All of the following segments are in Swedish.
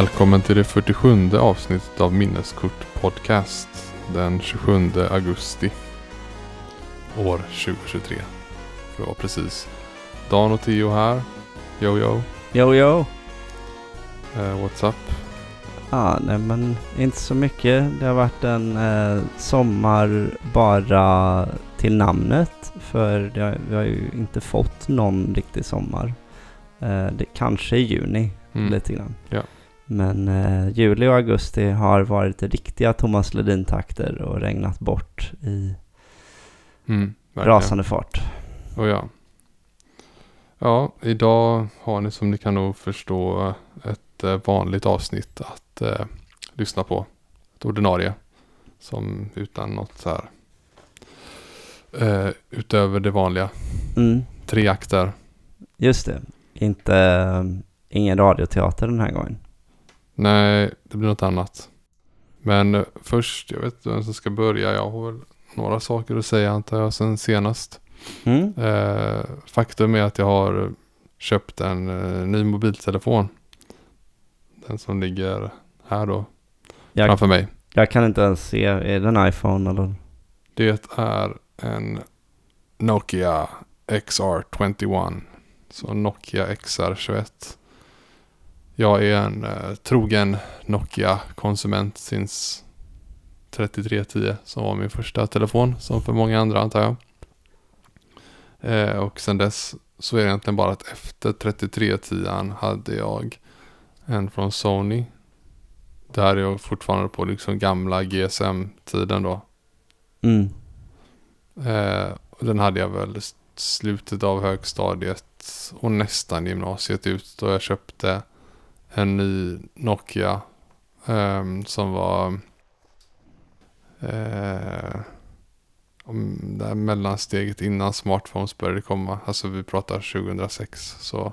Välkommen till det 47 avsnittet av Minneskort Podcast den 27 augusti år 2023. För det var precis Dan och Theo här. Yo yo. Jo, jo. Eh, what's up? Ja, nej men inte så mycket. Det har varit en eh, sommar bara till namnet. För har- vi har ju inte fått någon riktig sommar. Eh, det kanske i juni Mm. lite grann. Ja. Men eh, juli och augusti har varit riktiga Thomas Ledin-takter och regnat bort i Mm, rasande fart. Och ja. Ja, idag har ni som ni kan nog förstå ett eh, vanligt avsnitt att eh, lyssna på. Ett ordinarie. Som utan något så här. Eh, utöver det vanliga. Mm, Tre akter. just det. Inte, eh, ingen radioteater den här gången. Nej, det blir något annat. Men först, jag vet inte vem som ska börja. Jag har väl några saker att säga antar jag sen senast. Mm? Eh, faktum är att jag har köpt en eh, ny mobiltelefon. Den som ligger här då Jag, framför mig. jag kan inte ens se, är det en iPhone eller? Det är en Nokia XR21. Så Nokia XR21. Jag är en eh, trogen Nokia-konsument since 3310 som var min första telefon. Som för många andra antar jag. Eh, och sen dess så är det egentligen bara att efter 3310 hade jag en från Sony. Där är jag fortfarande på liksom gamla GSM-tiden då. Mm. Eh, den hade jag väl slutet av högstadiet och nästan gymnasiet ut då jag köpte en ny Nokia ehm, som var om det här mellansteget innan smartphones började komma. Alltså vi pratar 2006 så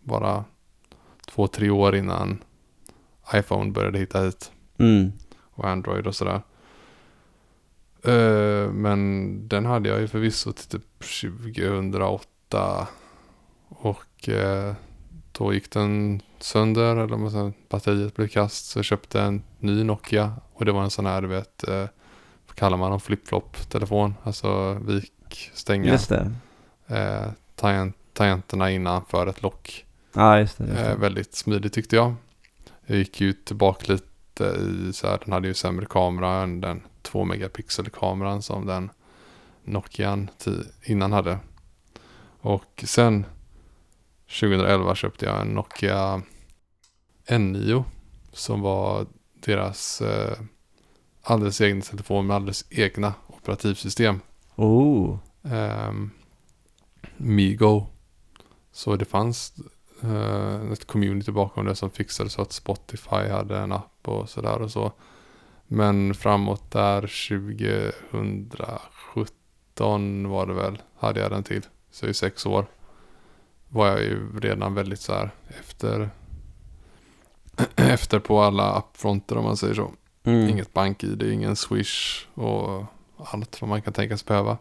bara två, tre år innan iPhone började hitta hit Mm. och Android och sådär. Eh, men den hade jag ju förvisso till typ 2008. Och eh, då gick den sönder, eller man säger, batteriet blev kast. Så jag köpte en ny Nokia. Och det var en sån här, du vet, eh, vad kallar man dem, flip-flop-telefon. Alltså vik, stänga, Just det. eh, tangent, tangenterna innanför ett lock. Ja, just det. Just Eh, det. väldigt smidigt tyckte jag. Jag gick ju tillbaka lite i så här, den hade ju sämre kamera än den 2 megapixel kameran som den Nokian innan hade. Och sen 2011 köpte jag en Nokia N9 som var deras eh, alldeles egna telefon med alldeles egna operativsystem. Oh. Ehm, Migo. Så det fanns eh, ett community bakom det som fixade så att Spotify hade en app och sådär och så. Men framåt där 2017 var det väl, hade jag den till. Så i sex år var jag ju redan väldigt så här efter efter på alla appfronter om man säger så. Mm. Inget bank-id, ingen swish och allt vad man kan tänkas behöva.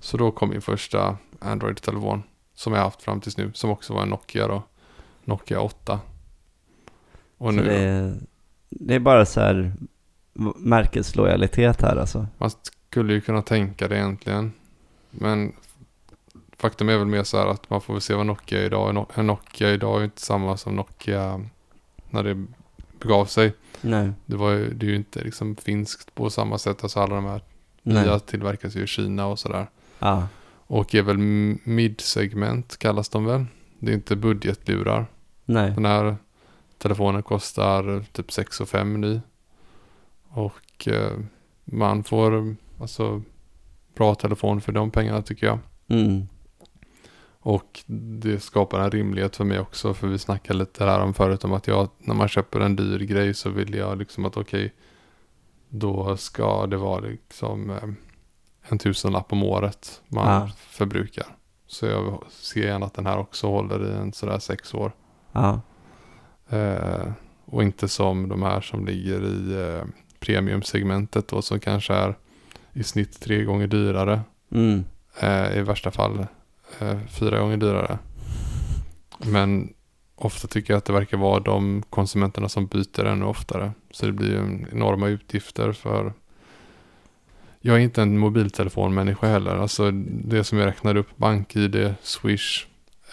Så då kom min första Android-telefon som jag haft fram tills nu. Som också var en Nokia då. Nokia 8. Och Så nu, det, är, det är bara så här märkeslojalitet här alltså. man skulle ju kunna tänka det egentligen. Men faktum är väl mer så här att man får väl se vad Nokia är idag. Nokia idag är ju inte samma som Nokia när det begav sig. Nej. Det, var ju, det är ju inte liksom finskt på samma sätt. Alltså alla de här Nej. nya tillverkas ju i Kina och sådär. Ja. Och är väl mid-segment kallas de väl. Det är inte budgetlurar. Nej. Den här telefonen kostar typ 6 och 5 ny. Och eh, man får alltså bra telefon för de pengarna tycker jag. Mm. Och det skapar en rimlighet för mig också. För vi snackade lite här om förut om att jag, när man köper en dyr grej så vill jag liksom att okej, då ska det vara liksom eh, en tusenlapp om året man Ja. förbrukar. Så jag ser gärna att den här också håller i en sådär sex år. Ja. Eh, och inte som de här som ligger i eh, premiumsegmentet då som kanske är i snitt tre gånger dyrare. Mm. Eh, I värsta fall eh, fyra gånger dyrare. Men ofta tycker jag att det verkar vara de konsumenterna som byter ännu oftare. Så det blir ju enorma utgifter för jag är inte en mobiltelefonmänniska heller. Alltså det som jag räknar upp, BankID, Swish,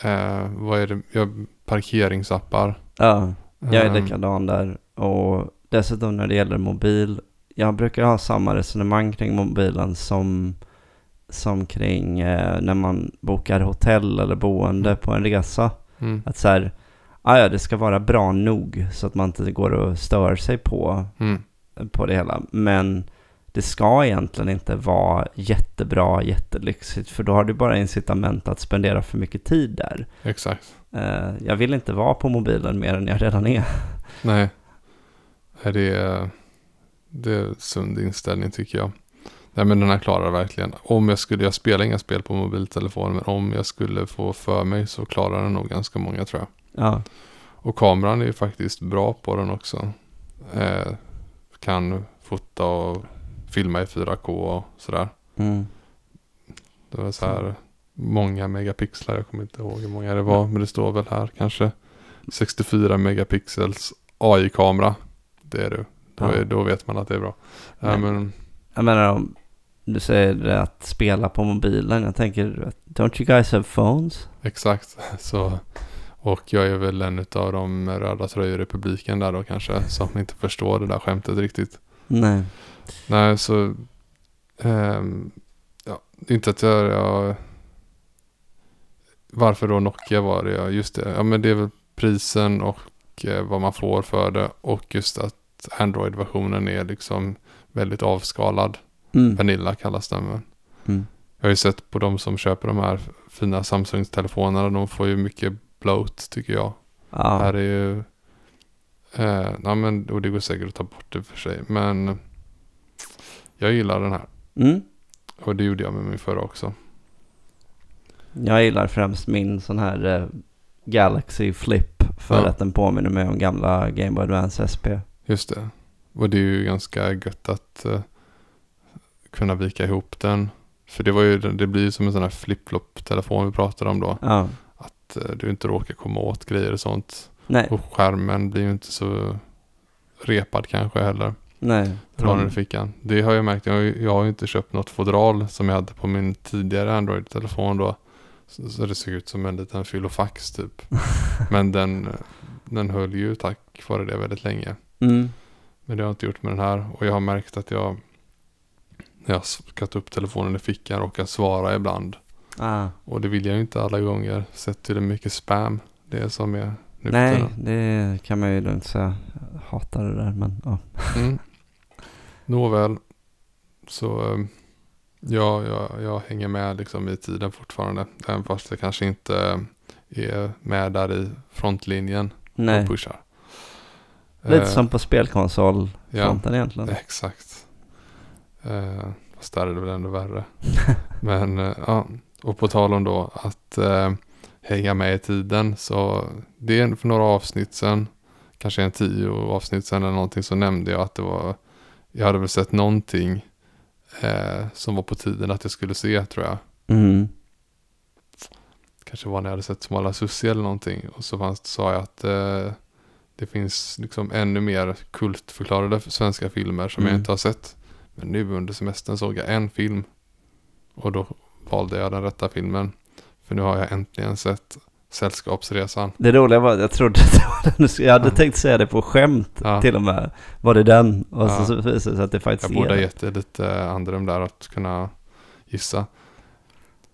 eh, vad är det, jag, parkeringsappar. Ja, jag är Ehm, likadan där. Och dessutom när det gäller mobil, jag brukar ha samma resonemang kring mobilen som, som kring eh, när man bokar hotell eller boende på en resa. Mm, Att så här, "Ah, ja det ska vara bra nog så att man inte går och stör sig på, mm, på det hela. Men det ska egentligen inte vara jättebra, jättelyxigt, för då har du bara incitament att spendera för mycket tid där. exakt. Eh, jag vill inte vara på mobilen mer än jag redan är. Nej, Det är, det är sund inställning tycker jag. Nej men den här klarar verkligen. Om jag skulle, jag spelar inga spel på mobiltelefon, men om jag skulle få för mig så klarar den nog ganska många tror jag. Ja, Och kameran är ju faktiskt bra på den också. Eh, kan fota och filma i 4K och sådär. mm. Det var så här många megapixlar, jag kommer inte ihåg hur många det var, men det står väl här kanske. 64 megapixels AI-kamera. Det är du. Då, Ja. då vet man att det är bra. Men- men, Jag menar om du säger det att spela på mobilen. Jag tänker, don't you guys have phones? exakt. Så, och jag är väl en av de röda tröjor i publiken där då kanske, som inte förstår det där skämtet riktigt. Nej. Nej, så... ehm, ja, inte att jag, jag... Varför då Nokia var det? Ja, just det. Ja, men det är väl prisen och eh, vad man får för det. Och just att Android-versionen är liksom väldigt avskalad. Mm. Vanilla kallas den väl. Mm. Jag har ju sett på de som köper de här fina Samsung-telefonerna. De får ju mycket bloat tycker jag. Ja. Här är ju... Eh, ja, men, och det går säkert att ta bort det för sig. Men jag gillar den här. Mm. Och det gjorde jag med min förra också. Jag gillar främst min sån här eh, Galaxy Flip för Ja. att den påminner mig om gamla Game Boy Advance SP. Just det. Och det är ju ganska gött att eh, kunna vika ihop den. För det var ju, det blir ju som en sån här flip-flop-telefon vi pratade om då. Ja. Att eh, du inte råkar komma åt grejer och sånt. Nej, Och skärmen blir ju inte så repad kanske heller. nej. Den i fickan. Det har jag märkt. Jag har, ju, jag har ju inte köpt något fodral som jag hade på min tidigare Android-telefon då. Så, det såg ut som en liten filofax typ. Men den, den höll ju tack vare det väldigt länge. Mm. Men det har jag inte gjort med den här. Och jag har märkt att jag när jag skatt upp telefonen i fickan råkar svara ibland. Ah. Och det vill jag ju inte alla gånger. Sett till hur mycket spam det är som är nu Nej, det kan man ju lugnt säga. Jag hatar det där men ja. Mm. Nåväl. Så eh, ja, jag, jag hänger med liksom i tiden fortfarande. Även fast jag kanske inte är med där i frontlinjen Nej, och pushar. lite Eh, som på spelkonsol ja. egentligen. Exakt. Eh, fast där är det väl ännu värre. Men eh, ja, och på tal om då att eh, hänga med i tiden. Så det är för några avsnitt sedan, kanske en tio avsnitt sedan eller någonting, så nämnde jag att det var, jag hade väl sett någonting eh, som var på tiden att jag skulle se tror jag. Mm. Kanske var när jag hade sett Smala Sussi eller någonting. Och så fanns, sa jag att eh, det finns liksom ännu mer kultförklarade svenska filmer som jag Mm. inte har sett. Men nu under semestern såg jag en film. Och då valde jag den rätta filmen. För nu har jag äntligen sett Sällskapsresan. Det roliga var att jag trodde att det var den Jag hade Ja. tänkt säga det på skämt Ja. till och med. Var det den? Och Ja. så, visade det sig att det faktiskt Jag borde är ha det. gett det lite andrum där att kunna gissa.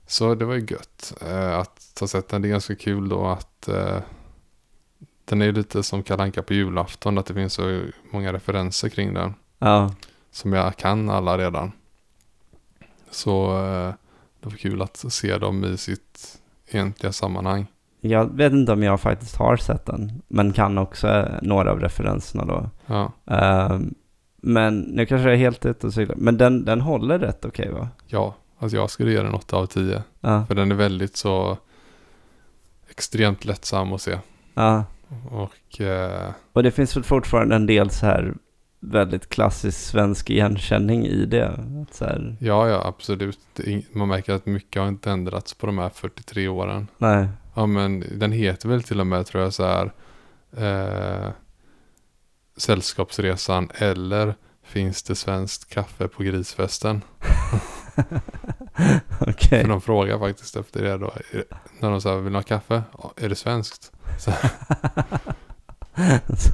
Så det var ju gött eh, att ha sett den. Det är ganska kul då att eh, den är lite som Kalanka på julafton. Att det finns så många referenser kring den. Ja. Som jag kan alla redan. Så eh, det var kul att se dem i sitt egentliga sammanhang. Jag vet inte om jag faktiskt har sett den. Men kan också några av referenserna då. Ja, Ehm, men nu kanske jag är helt ute och cyklar. Men den, den håller rätt okej va? ja alltså jag skulle ge den 8 av 10. Ja. För den är väldigt så extremt lättsam att se. ja. Och eh, Och det finns väl fortfarande en del så här väldigt klassisk svensk igenkänning i det. Ja, ja, absolut. Man märker att mycket har inte ändrats på de här 43 åren. nej. Ja men den heter väl till och med tror jag så här eh, Sällskapsresan eller Finns det svenskt kaffe på grisfesten? Okej. För de frågar faktiskt efter det då. Är- När de säger vill ni ha kaffe? Ja, är det svenskt?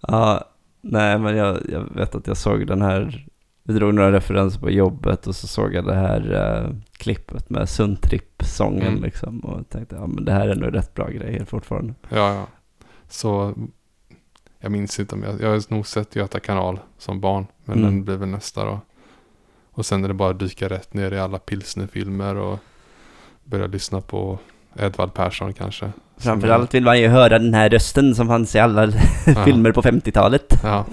Ja, nej men jag, jag vet att jag såg den här, vi drog några referenser på jobbet och så såg jag det här eh, klippet med Sundtripp-sången Mm. liksom och tänkte ja men det här är nog rätt bra grejer fortfarande. ja, ja. Så jag minns inte om jag, jag har nog sett Göta kanal som barn. Men Mm. den blir väl nästa då. Och sen är det bara att dyka rätt ner i alla pilsnerfilmer och börja lyssna på Edvard Persson kanske. Framförallt vill man ju höra den här rösten som fanns i alla Ja. filmer på 50-talet. Ja,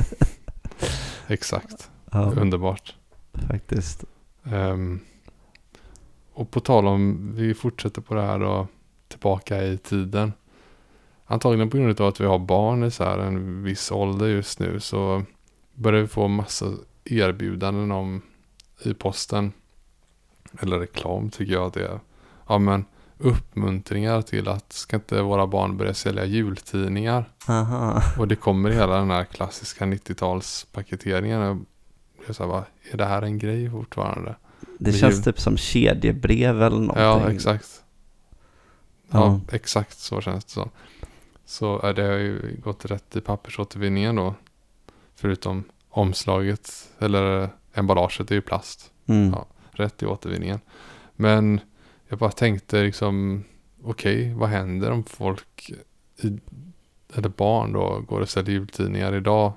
exakt. Ja, Underbart. faktiskt. Ehm, och på tal om, vi fortsätter på det här då, tillbaka i tiden. Antagligen på grund av att vi har barn i så här en viss ålder just nu så börjar vi få massa erbjudanden om i posten. Eller reklam tycker jag att det är. Ja men uppmuntringar till att ska inte våra barn börja sälja jultidningar? Aha. Och det kommer hela den här klassiska 90-talspaketeringen. Jag så här, bara, är det här en grej fortfarande? Det Med känns jul. typ som kedjebrev eller någonting. Ja, exakt. Ja, Ja. exakt så känns det som. Så det har ju gått rätt i pappersåtervinningen då. Förutom omslaget, eller emballaget är ju plast. Mm. Ja. Rätt i återvinningen. Men jag bara tänkte liksom, okej, vad händer om folk, i, eller barn då, går och säljer jultidningar idag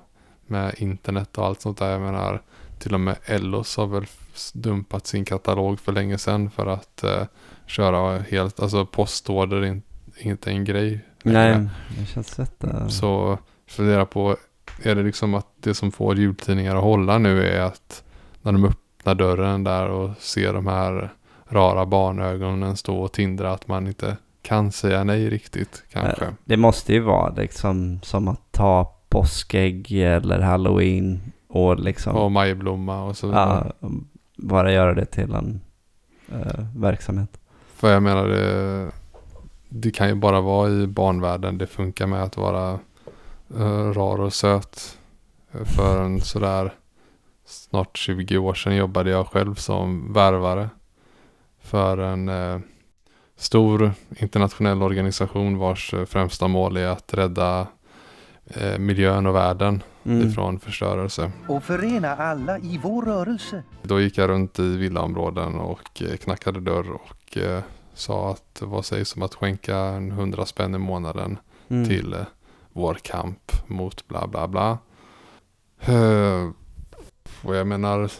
med internet och allt sånt där. Jag menar, till och med Ellos har väl dumpat sin katalog för länge sedan för att eh, köra helt, alltså postorder är in, inte en grej. längre. Nej, det känns rätt. äh, Så fundera på, är det liksom att det som får jultidningar att hålla nu är att när de öppnar dörren där och ser de här rara barnögonen stå och tindra att man inte kan säga nej riktigt kanske. Det måste ju vara liksom som att ta påskägg eller halloween och liksom Och majblomma och så vidare. ja, bara göra det till en eh, verksamhet. För jag menar det, det kan ju bara vara i barnvärlden det funkar med att vara eh, rar och söt. För en sådär snart 20 år sedan jobbade jag själv som värvare för en eh, stor internationell organisation vars eh, främsta mål är att rädda eh, miljön och världen Mm. ifrån förstörelse. och förena alla i vår rörelse. Då gick jag runt i villaområden och eh, knackade dörr och eh, sa att vad sägs om att skänka en hundra spänn i månaden Mm. till eh, vår kamp mot bla bla bla. Eh, och jag menar,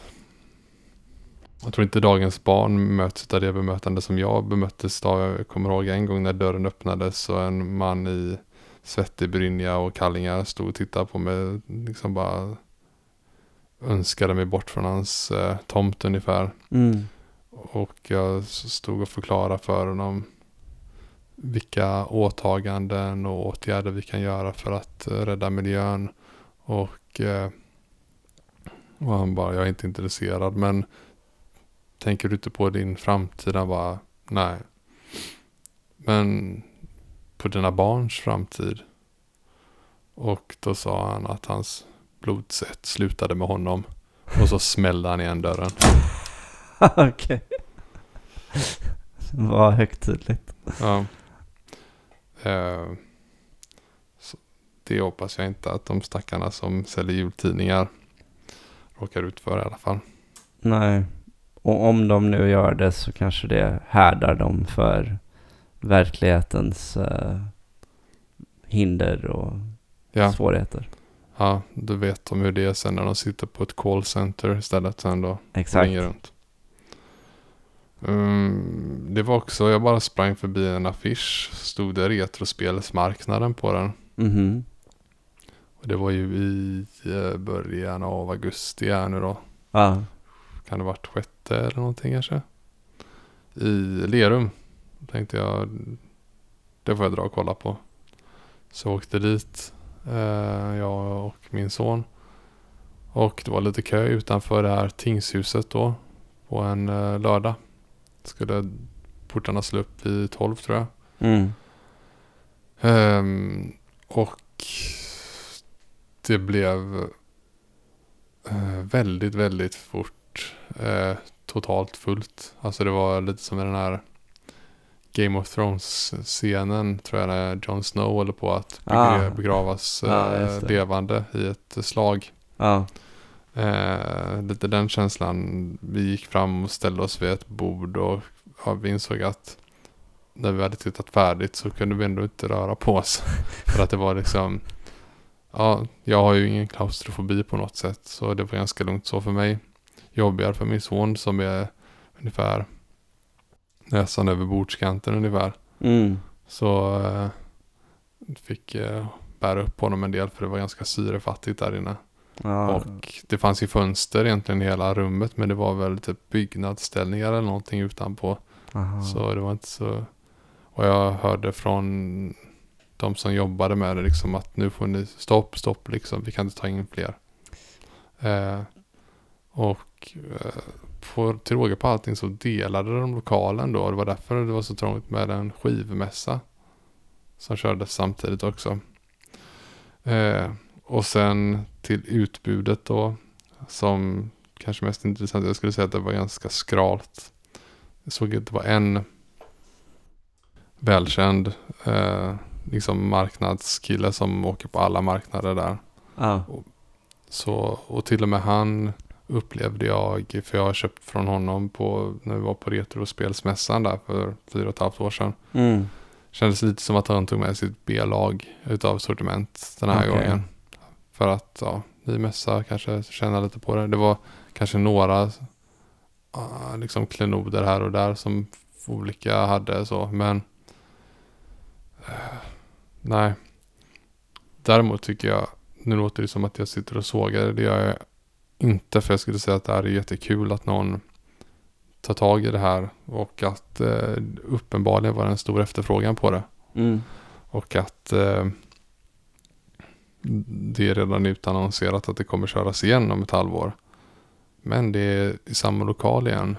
jag tror inte dagens barn möts av det bemötande som jag bemöttes av. Jag kommer ihåg en gång när dörren öppnades och en man i svettig brynja och kallingar stod och tittade på mig. Liksom bara önskade mig bort från hans eh, tomt ungefär. Mm. Och jag stod och förklarade för honom vilka åtaganden och åtgärder vi kan göra för att eh, rädda miljön. Och, eh, och han bara, jag är inte intresserad men tänker du inte på din framtid? Han bara, nej. Men på dina barns framtid. Och då sa han att hans blodsätt slutade med honom. Och så smällde han igen dörren. Okej. Vad högtidligt. Ja. Eh, det hoppas jag inte att de stackarna som säljer jultidningar råkar ut för i alla fall. Nej. Och om de nu gör det så kanske det härdar dem för verklighetens eh, hinder och Ja, svårigheter. ja, då vet de hur det är sen när de sitter på ett callcenter istället sen då. Exakt. runt. Mm, det var också, jag bara sprang förbi en affisch. Stod det Retrospelsmarknaden på den. Mhm. Och det var ju i eh, början av augusti här nu då. Ja. Kan det varit sjätte eller någonting kanske? I Lerum. Tänkte jag, det får jag dra och kolla på. Så jag åkte dit, eh, jag och min son. Och det var lite kö utanför det här tingshuset då. På en eh, lördag. Skulle portarna slå upp vid 12 tror jag. Mm. Ehm, och det blev eh, väldigt, väldigt fort eh, totalt fullt. Alltså det var lite som i den här Game of Thrones-scenen tror jag när Jon Snow håller på att begra- Ah. begravas Ja, eh, levande i ett slag. Ja. Eh, lite den känslan. Vi gick fram och ställde oss vid ett bord och ja, vi insåg att när vi hade tittat färdigt så kunde vi ändå inte röra på oss. För att det var liksom, ja, jag har ju ingen klaustrofobi på något sätt så det var ganska lugnt så för mig. Jobbigare för min son som är ungefär nästan över bordskanten ungefär. Mm. Så eh, fick eh, bära upp honom en del för det var ganska syrefattigt där inne. Ja. Och det fanns ju fönster egentligen i hela rummet men det var väl typ byggnadsställningar eller någonting utanpå. Aha. Så det var inte så... Och jag hörde från de som jobbade med det liksom att nu får ni stopp, stopp liksom. Vi kan inte ta in fler. Eh, och eh, på, till råga på allting så delade de lokalen då. Det var därför det var så trångt med en skivmässa. Som kördes samtidigt också. Eh, och sen till utbudet då. Som kanske mest intressant. Jag skulle säga att det var ganska skralt. Jag såg att det var en välkänd eh, liksom marknadskille som åker på alla marknader där. Ja. Så, och till och med han upplevde jag, för jag har köpt från honom på, när vi var på Retrospelsmässan där för fyra och ett halvt år sedan. Mm. Kändes lite som att han tog med sitt B-lag utav sortiment den här Okej. gången. För att, ja, ny mässa kanske känna lite på det. Det var kanske några liksom klenoder här och där som olika hade så, men eh, nej. Däremot tycker jag, nu låter det som att jag sitter och sågar, det gör jag inte för jag skulle säga att det här är jättekul att någon tar tag i det här och att eh, uppenbarligen var det en stor efterfrågan på det. Mm. Och att eh, det är redan utannonserat att det kommer köras igen om ett halvår. Men det är i samma lokal igen.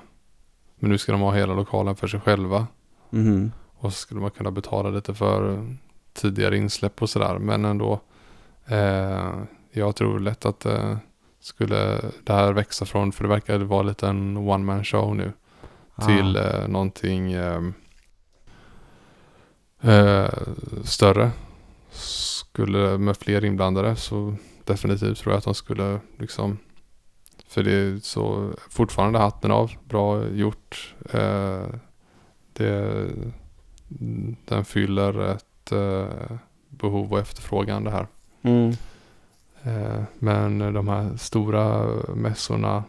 Men nu ska de ha hela lokalen för sig själva. Mhm. Och så skulle man kunna betala lite för tidigare insläpp och sådär. Men ändå. Eh, jag tror lätt att det skulle det här växa från. För det verkar vara lite en one man show nu till Ah. eh, någonting eh, eh, större. Skulle med fler inblandade så definitivt tror jag att de skulle liksom för det är så fortfarande hatten av. Bra gjort. Eh, det, den fyller ett eh, behov och efterfrågan det här. Mm. Eh, men de här stora mässorna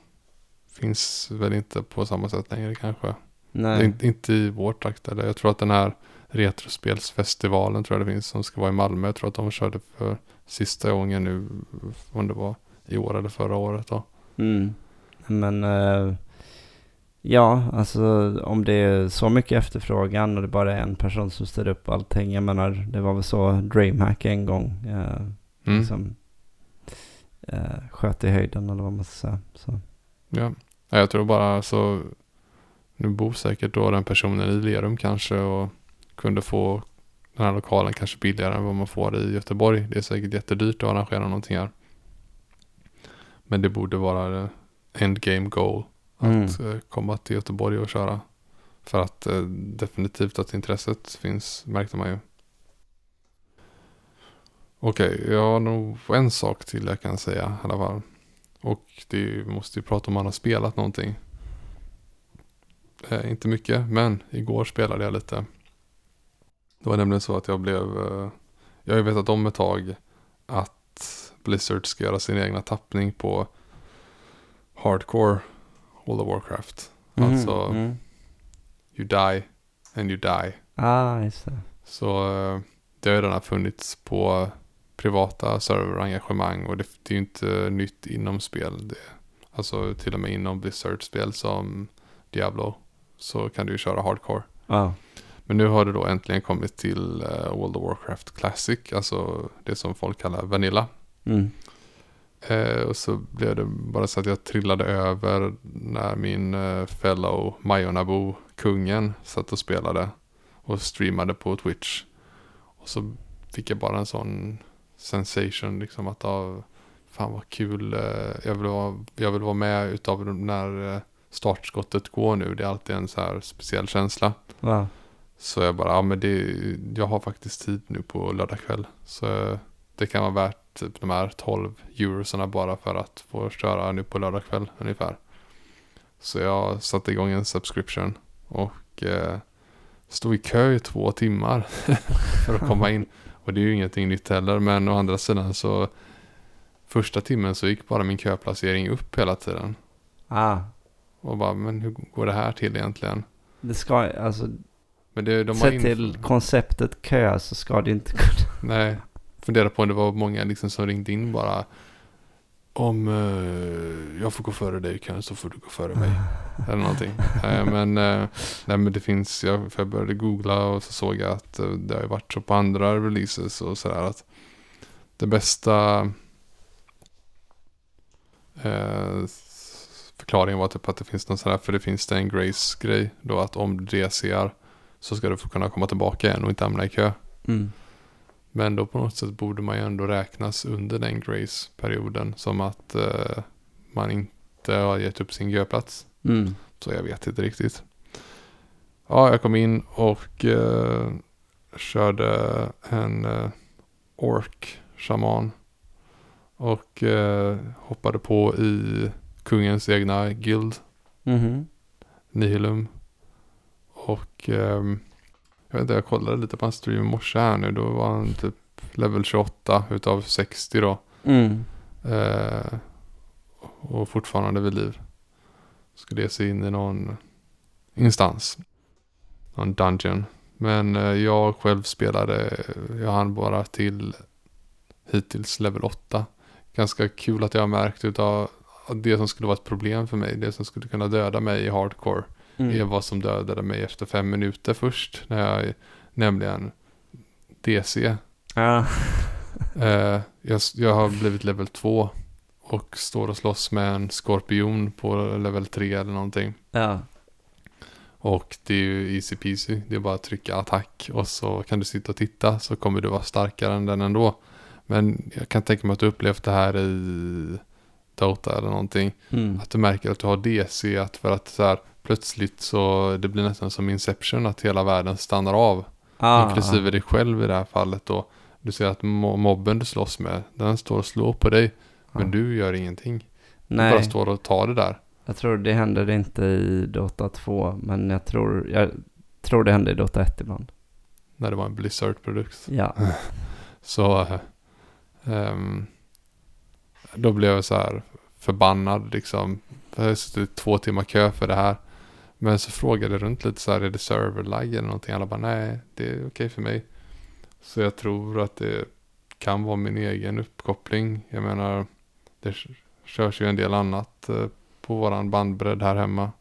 finns väl inte på samma sätt längre kanske. Nej. In, inte i vår trakt. Eller jag tror att den här Retrospelsfestivalen tror jag det finns som ska vara i Malmö. Jag tror att de körde för sista gången nu. Om det var i år eller förra året då. Mm. Men eh, ja, alltså om det är så mycket efterfrågan och det bara är en person som ställer upp allting. Jag menar, det var väl så DreamHack en gång eh, Mm. liksom, eh, sköt i höjden eller vad man ska säga. Så. Ja. ja, jag tror bara så. Nu bor säkert då den personen i Lerum kanske och kunde få den här lokalen kanske billigare än vad man får i Göteborg. Det är säkert jättedyrt att arrangera någonting här. Men det borde vara endgame goal att eh, komma till Göteborg och köra. För att eh, definitivt att intresset finns märkte man ju. Okej, jag har nog en sak till jag kan säga i alla fall. Och det måste ju prata om man har spelat någonting. Eh, inte mycket, men igår spelade jag lite. Det var nämligen så att jag blev... Eh, jag har ju vetat om ett tag att Blizzard ska göra sin egna tappning på Hardcore World of Warcraft. Mhm, Alltså, mm. you die and you die. Ah, just det. Så eh, det har ju redan funnits på privata serverengagemang och det, det är ju inte nytt inom spel. Det, alltså till och med inom Blizzard-spel som Diablo så kan du ju köra hardcore. Ja. Men nu har det då äntligen kommit till eh, World of Warcraft Classic, alltså det som folk kallar Vanilla. Mm. Eh, och så blev det bara så att jag trillade över när min eh, fellow Majonabu, kungen, satt och spelade. och streamade på Twitch. Och så fick jag bara en sån sensation liksom att av fan vad kul, eh, jag vill vara, jag vill vara med utav när eh, startskottet går nu. Det är alltid en så här speciell känsla. Va? Så jag bara, ja men det, jag har faktiskt tid nu på lördag kväll. Så det kan vara värt typ de här 12 eurosarna bara för att få köra nu på lördag kväll ungefär. Så jag satte igång en subscription och eh, stod i kö i två timmar för att komma in. Och det är ju ingenting nytt heller, men å andra sidan så första timmen så gick bara min köplacering upp hela tiden. Ah, Och bara, men hur går det här till egentligen? det ska, alltså, Men det, de sett till konceptet kö så ska det inte kunna. Nej, fundera på om det var många liksom som ringde in bara. Om eh, jag får gå före dig i kön så får du gå före mig. Eller någonting. Nej, men, eh, nej, men det finns, jag, för jag började googla och så såg jag att eh, det har ju varit så på andra releases och sådär att det bästa eh, förklaringen var typ att det finns någon sån här, för det finns det en grace-grej då att om du DCR så ska du få kunna komma tillbaka igen och inte hamna i kö. Mm. Men då på något sätt borde man ju ändå räknas under den grace-perioden som att eh, man inte har gett upp sin köplats. Mm. Så jag vet inte riktigt. Ja, jag kom in och eh, körde en eh, ork shaman. Och eh, hoppade på i kungens egna guild, Mhm. Nihilum. Och ehm, jag inte, jag kollade lite på hans stream i morse här nu. Då var han typ level 28 utav 60 då. Mm. Eh, och fortfarande vid liv. Skulle ge sig in i någon instans. Någon dungeon. Men eh, jag själv spelade, jag hann bara till hittills level 8. Ganska kul att jag har märkt utav det som skulle vara ett problem för mig, det som skulle kunna döda mig i hardcore, är Mm. vad som dödade mig efter fem minuter först. När jag nämligen DC Ja. Eh, jag, jag har blivit level 2 och står och slåss med en skorpion på level 3 eller någonting. ja. Och det är ju easy peasy. Det är bara att trycka attack och så kan du sitta och titta så kommer du vara starkare än den ändå. Men jag kan tänka mig att du upplevt det här i Dota eller någonting. Mm. Att du märker att du har DC, att för att så här, plötsligt så det blir nästan som Inception att hela världen stannar av. Ah, Inklusive dig själv i det här fallet då. Du ser att mo- mobben du slåss med, den står och slår på dig. Men Ja. du gör ingenting. Du Nej, bara står och tar det där. jag tror det händer inte i Dota 2, men jag tror, jag tror det händer i Dota 1 ibland. När det var en Blizzard-produkt. Ja. Så ehm, då blev jag så här förbannad liksom. Jag har suttit två timmar kö för det här. Men så frågade jag runt lite så här, är det serverlag eller någonting? Alla bara, nej, det är okej för mig. Så jag tror att det kan vara min egen uppkoppling. Jag menar, det körs ju en del annat eh, på våran bandbredd här hemma.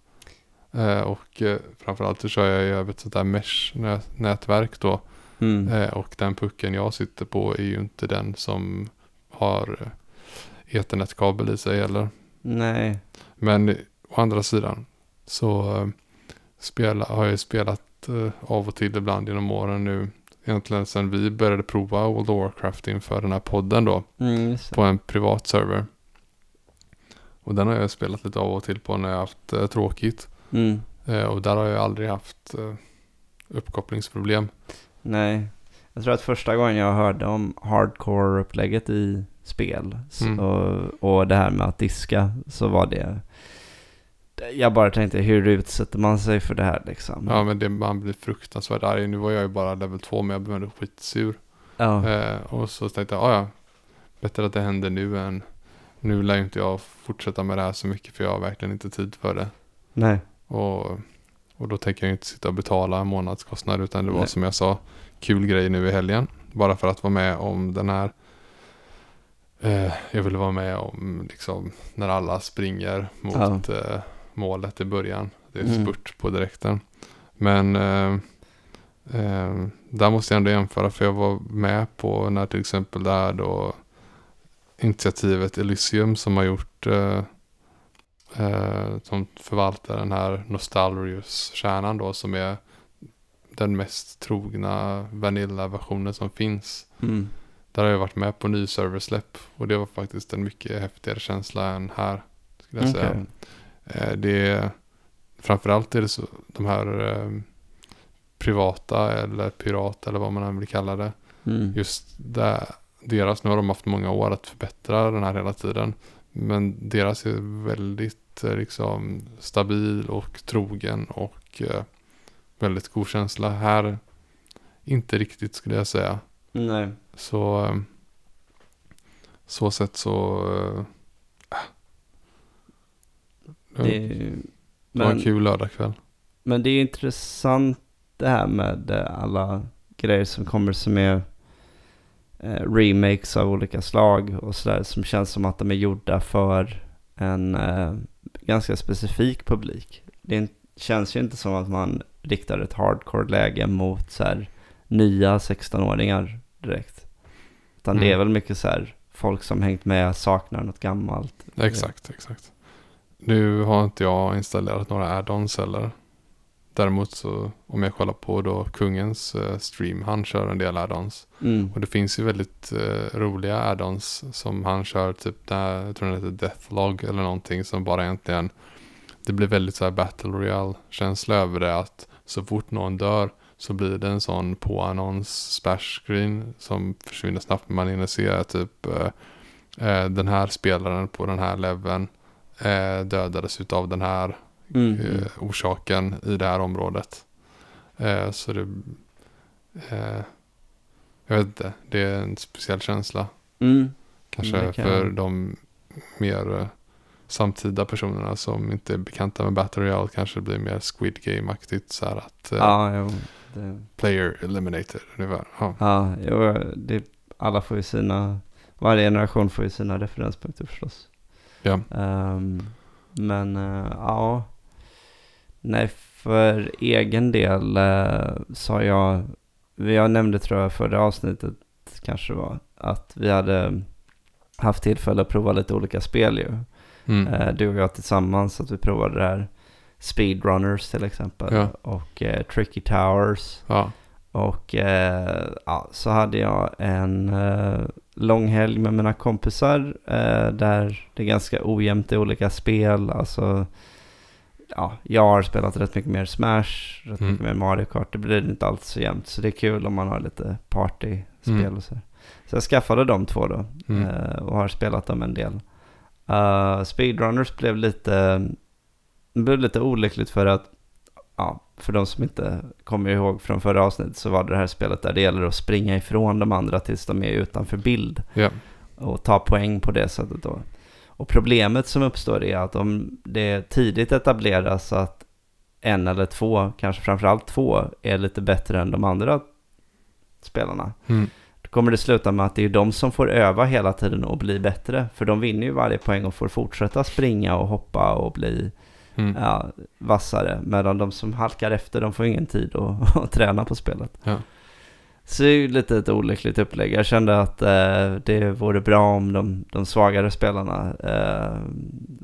Eh, och eh, framförallt så kör jag ju över ett sånt där mesh-nätverk då. Mm. Och den pucken jag sitter på är ju inte den som har ethernetkabel i sig heller. Nej. Men å andra sidan så eh, spela, har jag spelat eh, av och till ibland genom åren nu. Egentligen sedan vi började prova World of Warcraft inför den här podden då. Mm. På en privat server. Och den har jag spelat lite av och till på när jag haft eh, tråkigt. Mm. Eh, och där har jag aldrig haft eh, uppkopplingsproblem. Nej. Jag tror att första gången jag hörde om hardcore-upplägget i spel så, Mm. och, och det här med att diska så var det... Jag bara tänkte, hur utsätter man sig för det här liksom? Ja men det, man blir fruktansvärt arg. Nu var jag ju bara level 2 men jag blev ändå skitsur. Ja. Eh, och så tänkte jag, "Ah, ja bättre att det händer nu än nu lär ju inte jag fortsätta med det här så mycket för jag har verkligen inte tid för det. Nej. Och, och då tänker jag inte sitta och betala en månadskostnad utan det var Nej. som jag sa, kul grej nu i helgen. Bara för att vara med om den här eh, jag ville vara med om liksom när alla springer mot eh, målet i början. Det är Mm. spurt på direkten. Men eh, eh, där måste jag ändå jämföra för jag var med på när till exempel det här då initiativet Elysium som har gjort eh, eh, som förvaltar den här Nostalrius-kärnan då som är den mest trogna Vanilla-versionen som finns. Mm. Där har jag varit med på ny serversläpp och det var faktiskt en mycket häftigare känsla än här. Skulle jag säga. Eh, det är, framförallt är det så, de här eh, privata eller pirat eller vad man än vill kalla det. Mm. Just där, deras, nu har de haft många år att förbättra den här hela tiden. Men deras är väldigt eh, liksom stabil och trogen och eh, väldigt god känsla. Här inte riktigt skulle jag säga. Nej. Så så sätt så Det, är- det var en men, kul lördagkväll. men det är intressant det här med eh, alla grejer som kommer som är eh, remakes av olika slag och sådär som känns som att de är gjorda för en eh, ganska specifik publik. Det en- känns ju inte som att man riktar ett hardcore-läge mot så här, nya 16-åringar direkt. Utan det är Mm. väl mycket så här folk som hängt med, saknar något gammalt. Exakt, exakt. Nu har inte jag installerat några add-ons heller. Däremot så om jag kollar på då kungens eh, stream, han kör en del add-ons. Mm. Och det finns ju väldigt eh, roliga add-ons som han kör, typ där, jag tror den heter Deathlog eller någonting som bara egentligen, det blir väldigt så här Battle Royale-känsla över det att så fort någon dör så blir det en sån på-annons splash screen som försvinner snabbt man hinner se typ eh, eh, den här spelaren på den här leveln eh, dödades utav den här Mm. eh, orsaken i det här området. Eh, så det, eh, jag vet inte, det är en speciell känsla. Mm. Kanske det kan för de mer eh, samtida personerna som inte är bekanta med Battle Royale kanske blir mer Squid Game-aktigt så här att eh, Ja, jo. Det, player eliminated ungefär. Ja. ja, jo, det, alla får ju sina, varje generation får ju sina referenspunkter förstås. Ja. Ehm, men eh, ja, nej för egen del uh, sa jag, jag nämnde tror jag förra avsnittet kanske det var, att vi hade haft tillfälle att prova lite olika spel ju. Mm. Eh, du och jag tillsammans, att vi provade det här Speedrunners till exempel. Ja. Och Tricky Towers. ja. Och eh, ja, så hade jag en eh, lång helg med mina kompisar eh, där det är ganska ojämnt i olika spel. Alltså, ja, jag har spelat rätt mycket mer Smash, rätt Mm. mycket mer Mario Kart. Det blir inte alltid så jämnt. Så det är kul om man har lite partyspel Mm. och så. Så jag skaffade de två då Mm. eh, och har spelat dem en del. Uh, Speedrunners blev lite, blev lite olyckligt för att, ja, för de som inte kommer ihåg från förra avsnittet så var det det här spelet där det gäller att springa ifrån de andra tills de är utanför bild ja. och ta poäng på det sättet då. Och problemet som uppstår är att om det tidigt etableras att en eller två, kanske framförallt två, är lite bättre än de andra spelarna. Mm. Då kommer det sluta med att det är de som får öva hela tiden och bli bättre. För de vinner ju varje poäng och får fortsätta springa och hoppa och bli Mm. ja, vassare. Medan de som halkar efter, de får ingen tid att, att träna på spelet. Ja. Så det är ju lite ett olyckligt upplägg. Jag kände att eh, det vore bra om de, de svagare spelarna eh,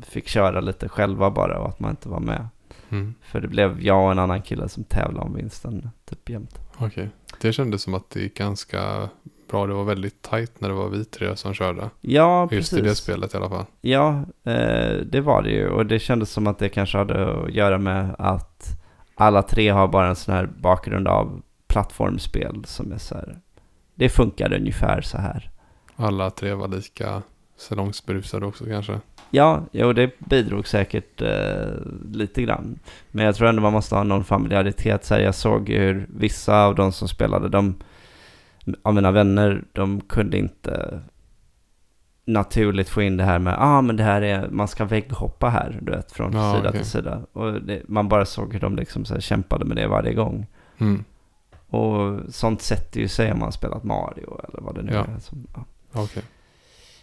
fick köra lite själva bara och att man inte var med. Mm. För det blev jag och en annan kille som tävlade om vinsten typ jämt. Okej. Det kändes som att det gick ganska bra. Det var väldigt tajt när det var vi tre som körde. Ja, Just precis. i det spelet i alla fall. Ja, eh, det var det ju. Och det kändes som att det kanske hade att göra med att alla tre har bara en sån här bakgrund av plattformsspel som är så här. Det funkar ungefär så här. Alla tre var lika salongsberusade också kanske. Ja, jo, det bidrog säkert eh, lite grann. Men jag tror ändå man måste ha någon familjaritet. Så här, jag såg hur vissa av de som spelade, de, av mina vänner, de kunde inte naturligt få in det här med, ah men det här är, man ska vägghoppa här, du vet, från Ja, sida okej. till sida. Och det, man bara såg hur de liksom så kämpade med det varje gång. Mm. Och sånt sätter ju sig om man spelat Mario eller vad det nu Ja. är. Som, ja. Okej.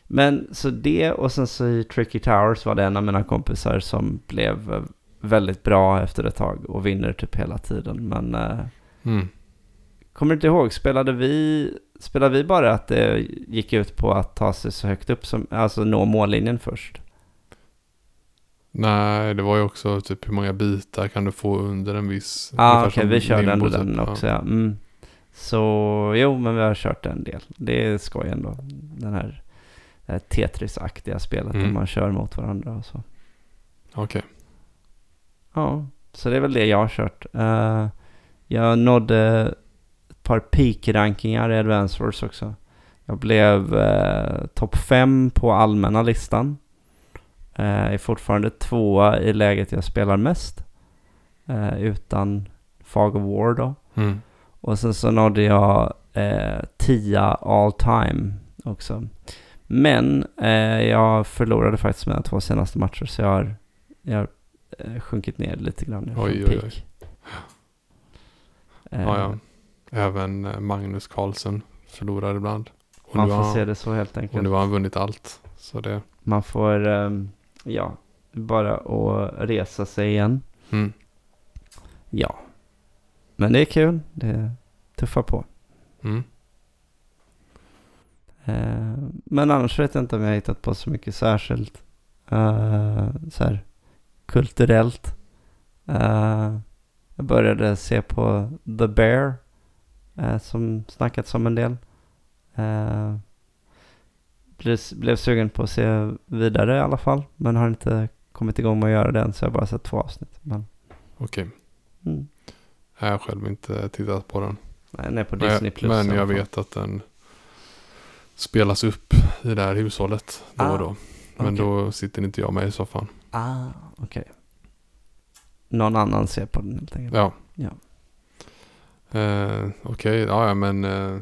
Men så det och sen så i Tricky Towers var det en av mina kompisar som blev väldigt bra efter ett tag och vinner typ hela tiden. Men eh, Mm. Kommer du inte ihåg, spelade vi, spelade vi bara att det gick ut på att ta sig så högt upp som, alltså nå mållinjen först? Nej, det var ju också typ hur många bitar kan du få under en viss... Ja, ah, okej, som vi körde ändå typ. den också. Ja. Mm. Så jo, men vi har kört en del. Det är skoj ändå. Den här, det här Tetris-aktiga spelet där Mm. man kör mot varandra och så. Okej. Ja, så det är väl det jag har kört. Eh, jag nådde par peak-rankingar i Advance Wars också. Jag blev uh, topp 5 på allmänna listan. Uh, är fortfarande tvåa i läget jag spelar mest. Eh, utan Fog of War då. Mm. Och sen så nådde jag eh, 10 all time också. Men eh, jag förlorade faktiskt mina två senaste matcher så jag har, jag har eh, sjunkit ner lite grann nu från Oj, oj, oj. Eh, Ja, ja. Även eh, Magnus Carlsen förlorar ibland. Och Man får har, se det så helt och enkelt. nu har han vunnit allt. Så det... Man får, ehm, ja, bara att resa sig igen. Mm. Ja. Men det är kul. Det tuffar på. Mm. Eh, men annars vet jag inte om jag har hittat på så mycket särskilt. eh, så här kulturellt. Eh, jag började se på The Bear. Eh, som snackats om en del. Uh, blev, blev sugen på att se vidare i alla fall. Men har inte kommit igång med att göra det än. Så jag har bara sett två avsnitt. Men, Okej. mm. Jag har själv inte tittat på den. Nej, den är på Men, Disney Plus. men i alla jag vet att den spelas upp i det här hushållet då Ah, och då. Men okej. då sitter inte jag med i soffan. Ah, okej. Någon annan ser på den helt enkelt. Ja. Eh, Okej, ja, ja men eh,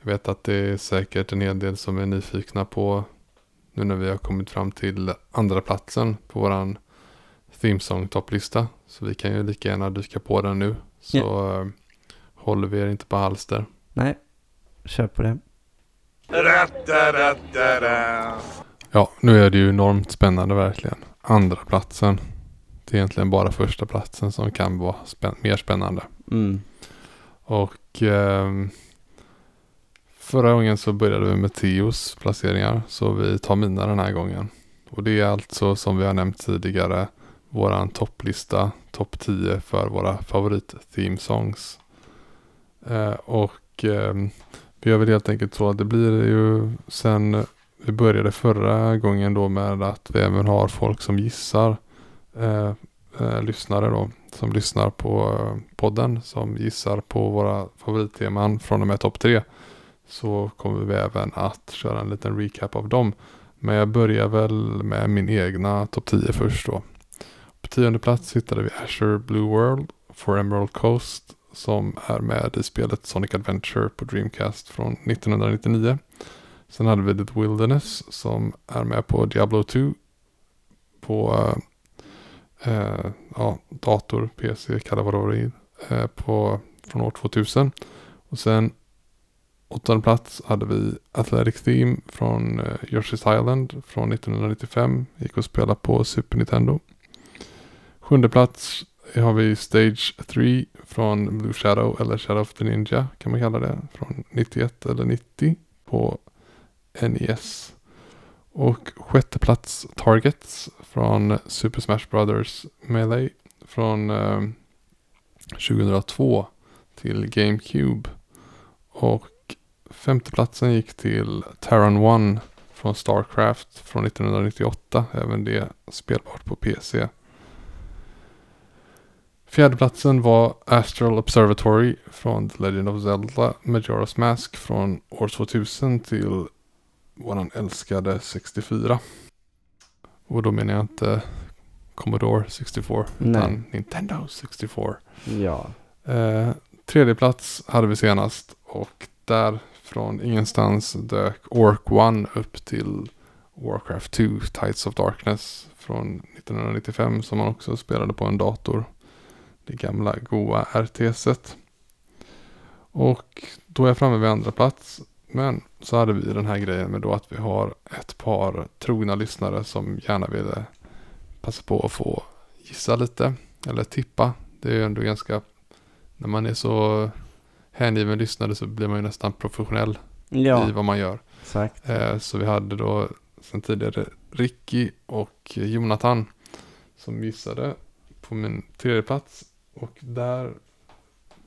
jag vet att det är säkert en hel del som är nyfikna på nu när vi har kommit fram till andra platsen på våran themesong topplista. Så vi kan ju lika gärna dyka på den nu. Så eh, håller vi er inte på halster. Nej, kör på det. Ja, nu är det ju enormt spännande verkligen. Andra platsen. Det är egentligen bara första platsen som kan vara spän- mer spännande. Mm. Och eh, förra gången så började vi med Teos placeringar. Så vi tar mina den här gången. Och det är alltså som vi har nämnt tidigare våran topplista, topp 10 för våra favorit theme songs. Eh, och eh, vi gör väl helt enkelt så att det blir ju sen vi började förra gången då med att vi även har folk som gissar eh, eh, lyssnare då som lyssnar på eh, podden som gissar på våra favoritteman från och med topp tre. Så kommer vi även att köra en liten recap av dem. Men jag börjar väl med min egna topp 10 först då. På tionde plats hittade vi Azure Blue World for Emerald Coast som är med i spelet Sonic Adventure på Dreamcast från 1999. Sen hade vi The Wilderness som är med på Diablo 2 på eh, eh, ja, dator, PC, kalla vad det eh, på, från år 2000. Och sen åttonde plats hade vi Athletic Theme från eh, Yoshi's Island från 1995. Gick att spela på Super Nintendo. Sjunde plats har vi Stage 3 från Blue Shadow eller Shadow of the Ninja kan man kalla det. Från 91 eller 90 på NES. Och sjätte plats Targets från Super Smash Brothers Melee från eh, 2002 till GameCube. Och femte platsen gick till Terran 1 från Starcraft från 1998. Även det spelbart på PC. Fjärdeplatsen var Astral Observatory från The Legend of Zelda Majora's Mask från år 2000 till våran älskade 64. Och då menar jag inte Commodore 64 Nej. utan Nintendo 64. Ja. Eh, tredje plats hade vi senast och där från ingenstans dök Orc One upp till Warcraft 2 Tides of Darkness från 1995 som man också spelade på en dator. Det gamla goa RTS-et. Och då är jag framme vid andra plats. Men så hade vi den här grejen med då att vi har ett par trogna lyssnare som gärna ville passa på att få gissa lite. Eller tippa. Det är ju ändå ganska, när man är så hängiven lyssnare så blir man ju nästan professionell Ja, i vad man gör. exakt. Eh, så vi hade då sen tidigare Ricky och Jonathan som gissade på min tredje plats. Och där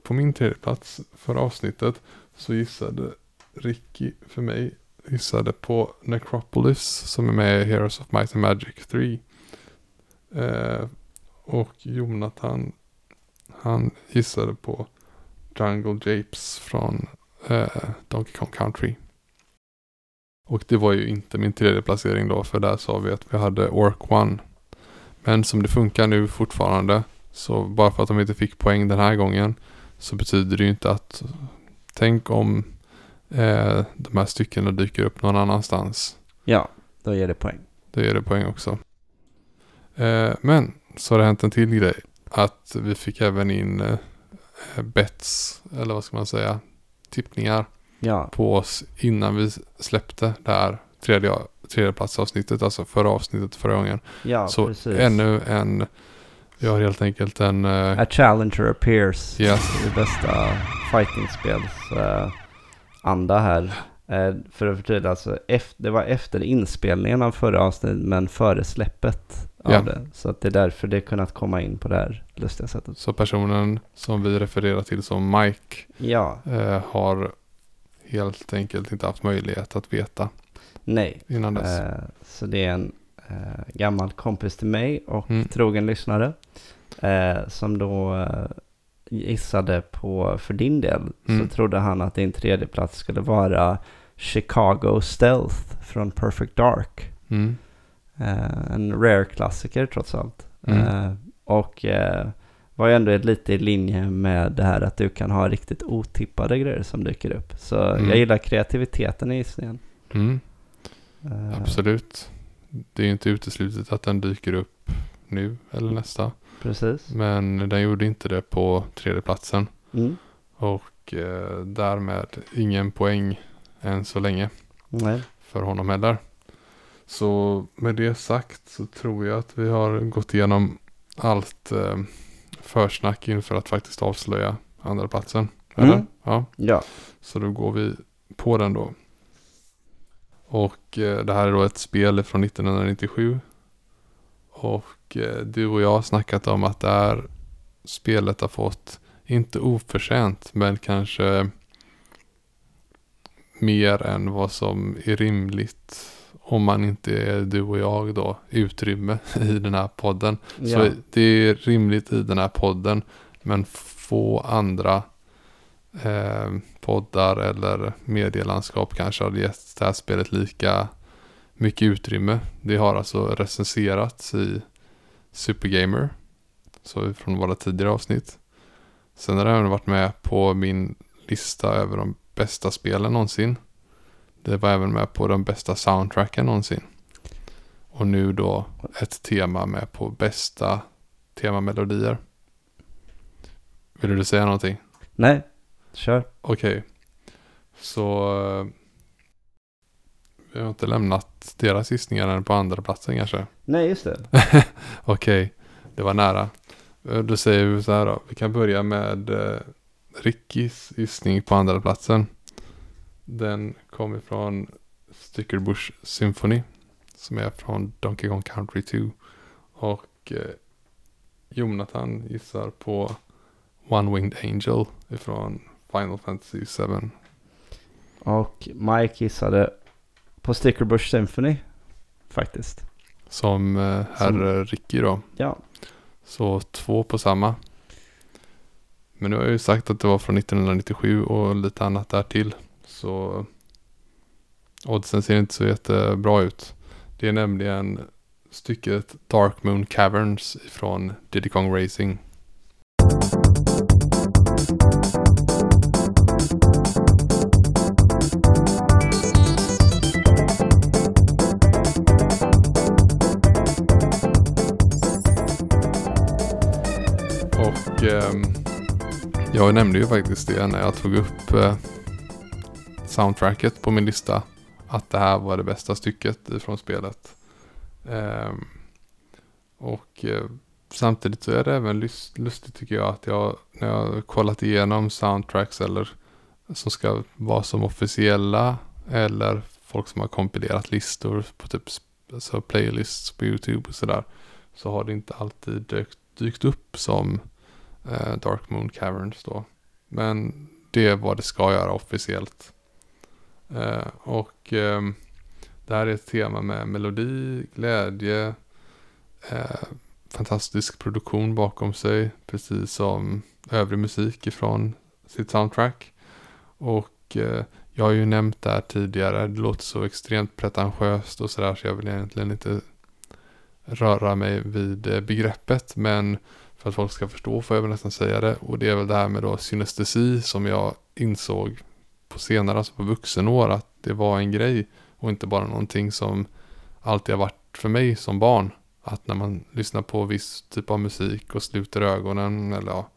på min tredje plats för avsnittet så gissade Ricky för mig gissade på Necropolis som är med i Heroes of Might and Magic 3. Eh, och Jonathan han gissade på Jungle Japes från eh, Donkey Kong Country. Och det var ju inte min tredje placering då för där sa vi att vi hade Ork One. Men som det funkar nu fortfarande så bara för att de inte fick poäng den här gången så betyder det ju inte att tänk om eh, de här styckena dyker upp någon annanstans. Ja, då ger det poäng. Då ger det poäng också. Eh, men så har det hänt en till grej. Att vi fick även in eh, bets, eller vad ska man säga, tippningar Ja, på oss innan vi släppte det här tredje, tredjeplatsavsnittet, alltså förra avsnittet förra gången. ja så precis. ännu en, vi har helt enkelt en, eh, A Challenger appears Yes. i bästa fightingspels eh, anda här. Eh, för att förtydliga, alltså, det var efter inspelningen av förra avsnittet men före släppet av Ja. det. Så att det är därför det kunnat komma in på det här lustiga sättet. så personen som vi refererar till som Mike Ja, eh, har helt enkelt inte haft möjlighet att veta nej. innan dess. Eh, så det är en eh, gammal kompis till mig och Mm. trogen lyssnare. Eh, som då eh, gissade på, för din del, Mm. så trodde han att din tredje plats skulle vara Chicago Stealth från Perfect Dark. Mm. Eh, en rare-klassiker trots allt. Mm. Eh, och eh, var ju ändå lite i linje med det här att du kan ha riktigt otippade grejer som dyker upp. Så Mm. jag gillar kreativiteten i gissningen. Mm. Eh, Absolut. Det är ju inte uteslutet att den dyker upp nu eller nästa. Precis. Men den gjorde inte det på tredje platsen Mm. Och eh, därmed ingen poäng än så länge Nej. för honom heller. Så med det sagt så tror jag att vi har gått igenom allt eh, försnack inför att faktiskt avslöja andra platsen. Eller? Mm. Ja. Ja. Så då går vi på den då. Och eh, det här är då ett spel från 1997. Och eh, du och jag har snackat om att det här spelet har fått, inte oförtjänt, men kanske mer än vad som är rimligt. Om man inte är du och jag då, utrymme i den här podden. ja. Så det är rimligt i den här podden. Men få andra eh, poddar eller medielandskap kanske hade gett det här spelet lika mycket utrymme. Det har alltså recenserats i Supergamer. Så från våra tidigare avsnitt. Sen har det även varit med på min lista över de bästa spelen någonsin. Det var även med på de bästa soundtracken någonsin. Och nu då ett tema med på bästa temamelodier. Vill du säga någonting? Nej, kör. Okej. Så eh, vi har inte lämnat deras gissningar än på andra platsen kanske. Nej, just det. Okej, det var nära. Eh, Då säger vi så här då. Vi kan börja med eh, Rickys gissning på andra platsen. Den kommer från Stickerbush Symphony. Som är från Donkey Kong Country 2. Och eh, Jonathan gissar på One Winged Angel ifrån Final Fantasy 7. Och Mike gissade på Stickerbush Symphony. Faktiskt. Som eh, herr Ricky då. Ja. Så två på samma. Men nu har jag ju sagt att det var från 1997 och lite annat där till. Så oddsen ser inte så jättebra ut. Det är nämligen stycket Dark Moon Caverns från Diddy Kong Racing. Jag nämnde ju faktiskt det när jag tog upp eh, soundtracket på min lista. Att det här var det bästa stycket ifrån spelet. Ehm, och eh, samtidigt så är det även lust, lustigt tycker jag att jag när jag har kollat igenom soundtracks eller som ska vara som officiella eller folk som har kompilerat listor på typ alltså playlists på YouTube och sådär. så har det inte alltid dykt, dykt upp som eh, Dark Moon Caverns då. Men det är vad det ska göra officiellt. Eh, och eh, det här är ett tema med melodi, glädje, eh, fantastisk produktion bakom sig, precis som övrig musik ifrån sitt soundtrack. Och eh, jag har ju nämnt det här tidigare, det låter så extremt pretentiöst och sådär så jag vill egentligen inte röra mig vid eh, begreppet men för att folk ska förstå får jag väl nästan säga det och det är väl det här med då synestesi som jag insåg på senare, alltså på vuxenår att det var en grej och inte bara någonting som alltid har varit för mig som barn. Att när man lyssnar på viss typ av musik och sluter ögonen eller ja,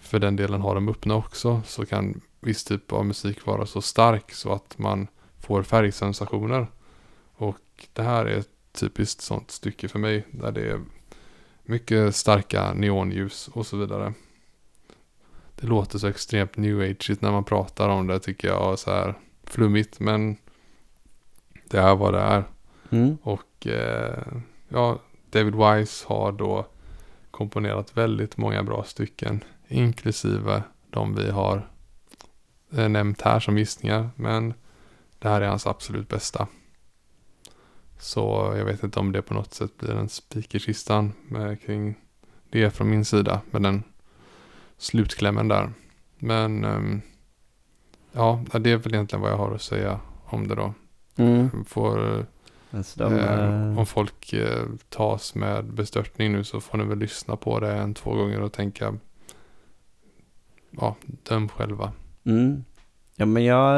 för den delen har de öppna också så kan viss typ av musik vara så stark så att man får färgsensationer. Och det här är ett typiskt sånt stycke för mig där det är mycket starka neonljus och så vidare. Det låter så extremt new age när man pratar om det tycker jag. Så här flummigt men det är vad det är. Mm. Och eh, ja, David Wise har då komponerat väldigt många bra stycken. Inklusive de vi har eh, nämnt här som gissningar. Men det här är hans absolut bästa. Så jag vet inte om det på något sätt blir en spikerkistan med kring det från min sida. Med den slutklämmen där. Men ehm, ja, det är väl egentligen vad jag har att säga om det då. Mm. Får Alltså de, Eh, eh, om folk eh, tas med bestörtning nu så får ni väl lyssna på det en, två gånger och tänka ja, döm själva. Mm. Ja men jag,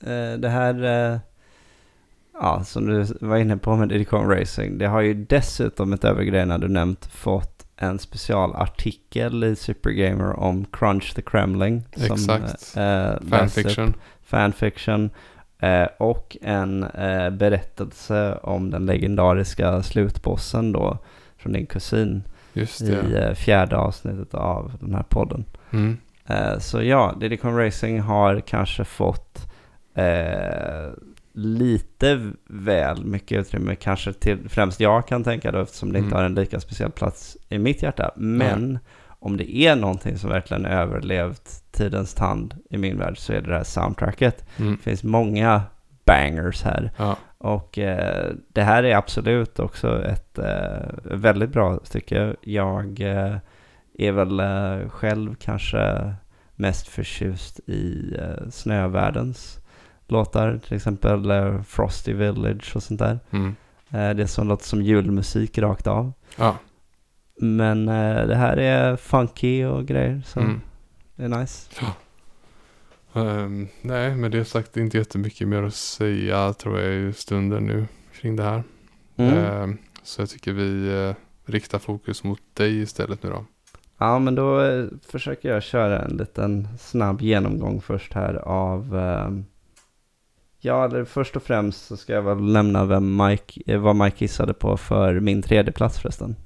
eh, det här, eh, ja som du var inne på med Diddy Kong Racing, det har ju dessutom utöver grejerna du nämnt fått en specialartikel i Supergamer om Crunch the Kremling. Exakt. eh, läste upp Fanfiction. fanfiction eh, och en eh, berättelse om den legendariska slutbossen då från din kusin Just i det. eh, fjärde avsnittet av den här podden. Mm. Eh, så ja, Diddy Kong Racing har kanske fått eh, lite väl mycket utrymme, kanske till främst jag kan tänka då eftersom det inte Mm. har en lika speciell plats i mitt hjärta. Men om det är någonting som verkligen överlevt tidens tand i min värld så är det det här soundtracket. Mm. Det finns många bangers här. Ja. Och eh, det här är absolut också ett eh, väldigt bra stycke. Jag eh, är väl eh, själv kanske mest förtjust i eh, Snövärldens låtar. Till exempel eh, Frosty Village och sånt där. Mm. Eh, det som låter som julmusik rakt av. Ja. Men eh, det här är funky och grejer. Så Mm. det är nice. Ehm, nej, med det sagt inte jättemycket mer att säga tror jag i stunden nu kring det här. Mm. Ehm, så jag tycker vi eh, riktar fokus mot dig istället nu då. Ja, men då eh, försöker jag köra en liten snabb genomgång först här av... ehm, ja, eller först och främst så ska jag väl nämna vem Mike, eh, vad Mike gissade på för min tredje plats förresten.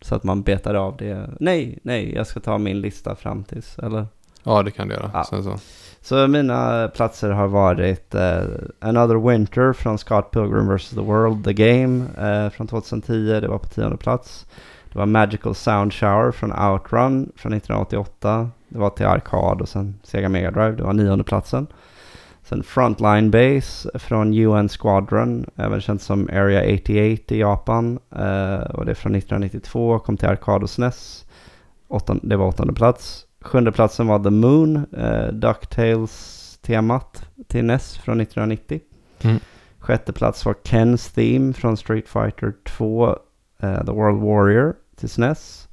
Så att man betar av det. Nej, nej, jag ska ta min lista fram tills, eller? Ja, det kan du göra. Ja. Sen så. Så mina platser har varit eh, Another Winter från Scott Pilgrim vs. The World, The Game eh, från 2010, det var på tionde plats. Det var Magical Sound Shower från Outrun från 1988. Det var till arkad och sen Sega Mega Drive, det var nionde platsen. Sen Frontline Base från UN Squadron, även känt som Area 88 i Japan. Eh, och det är från 1992, kom till arkad och SNES. Åttonde, det var åttonde plats. Sjunde platsen var The Moon, eh, DuckTales-temat till NES från 1990. Mm. Sjätte plats var Kens Theme från Street Fighter 2, eh, The World Warrior till SNES.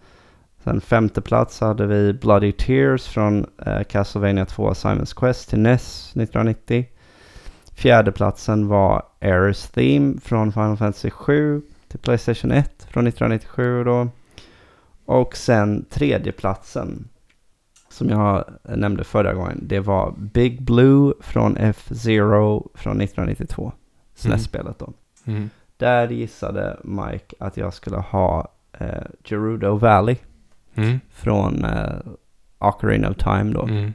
Sen femte plats hade vi Bloody Tears från eh, Castlevania 2 Simon's Quest till NES 1990. Fjärde platsen var Ares Theme från Final Fantasy 7 till Playstation 1 från 1997 då. Och sen tredje platsen som jag nämnde förra gången. Det var Big Blue från F-Zero från 1992. SNES-spelet då. Mm. Där gissade Mike att jag skulle ha eh, Gerudo Valley Mm. från eh, Ocarina of Time då. Mm.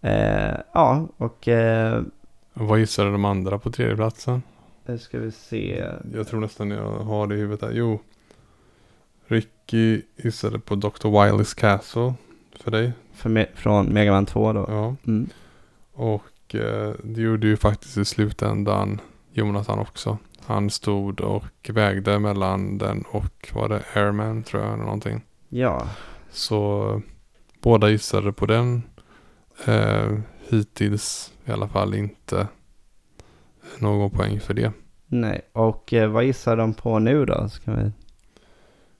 Eh, ja, och eh, Vad gissade de andra på tredje platsen? nu ska vi se. Jag tror nästan jag har det i huvudet där. Jo. Ricky gissade på Dr. Wileys Castle för dig. För me- från Mega Man 2 då. Ja. Mm. Och eh, det gjorde ju faktiskt i slutändan Jonathan också. Han stod och vägde mellan den och var det Airman tror jag eller någonting. Ja, Så båda gissade på den. Eh, hittills i alla fall inte någon poäng för det. nej. Och eh, vad gissar de på nu då? Ska vi...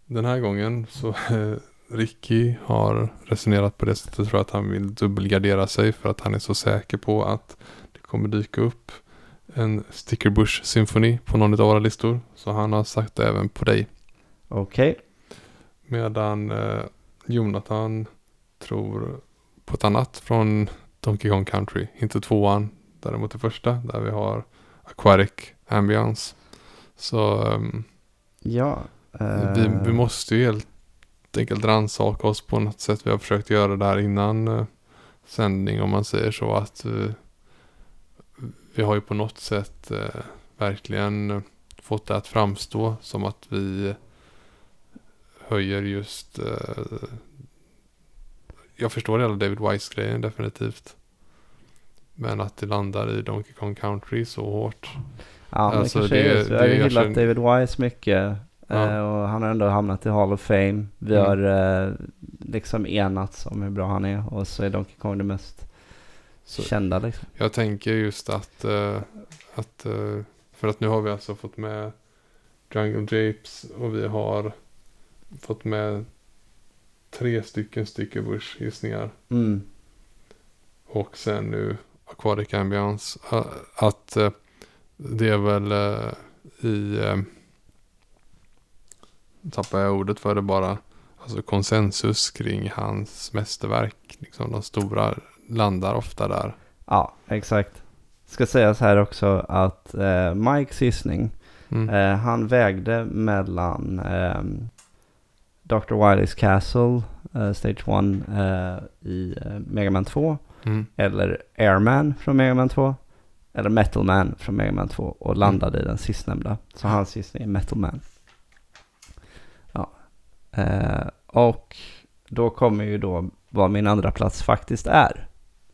Den här gången så eh, Ricky har resonerat på det sättet. Jag tror att han vill dubbelgardera sig för att han är så säker på att det kommer dyka upp en Sticker Bush symfoni på någon av våra listor. Så han har sagt det även på dig. Okej. Medan eh, Jonathan tror på ett annat från Donkey Kong Country. Inte tvåan, däremot det första där vi har Aquatic Ambience. Så ehm, Ja. eh, vi, vi måste ju helt enkelt rannsaka oss på något sätt. Vi har försökt göra det här innan eh, sändning om man säger så. att eh, Vi har ju på något sätt eh, verkligen eh, fått det att framstå som att vi höjer just eh, Jag förstår hela David Wise-grejen definitivt. Men att det landar i Donkey Kong Country så hårt. Ja, men alltså, det kanske det- är så. Vi har ju jag hyllat känner- David Wise mycket. Ja. eh, Och han har ändå hamnat i Hall of Fame. Vi Mm. har eh, liksom enats om hur bra han är. Och så är Donkey Kong det mest Så- kända liksom. Jag tänker just att, eh, att eh, för att nu har vi alltså fått med Jungle Japes och vi har fått med tre stycken Sticker Bush gissningar. Mm. Och sen nu Aquatic Ambience. eh, Att eh, det är väl eh, i, eh, tappar jag ordet för det bara, alltså konsensus kring hans mästerverk. Liksom de stora landar ofta där. Ja, exakt. Ska sägas här också att eh, Mikes gissning, Mm. eh, han vägde mellan ehm, Dr. Wileys Castle, eh, Stage 1 eh, i eh, Mega Man 2. Mm. eller Airman från Mega Man 2 eller Metal Man från Mega Man 2 och landade i den sistnämnda. Så hans gissning är Metal Man. Ja. Eh, och då kommer ju då vad min andra plats faktiskt är.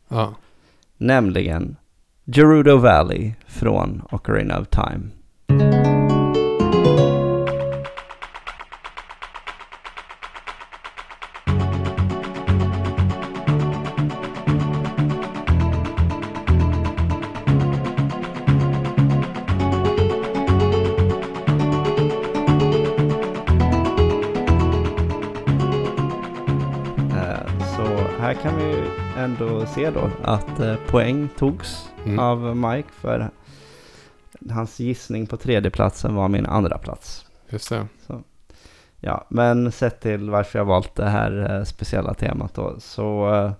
Ja. Nämligen Gerudo Valley från Ocarina of Time. Ändå se då att eh, poäng togs Mm. av Mike för hans gissning på tredjeplatsen var min andra plats. Just det. Ja, men sett till varför jag valt det här eh, speciella temat då så eh,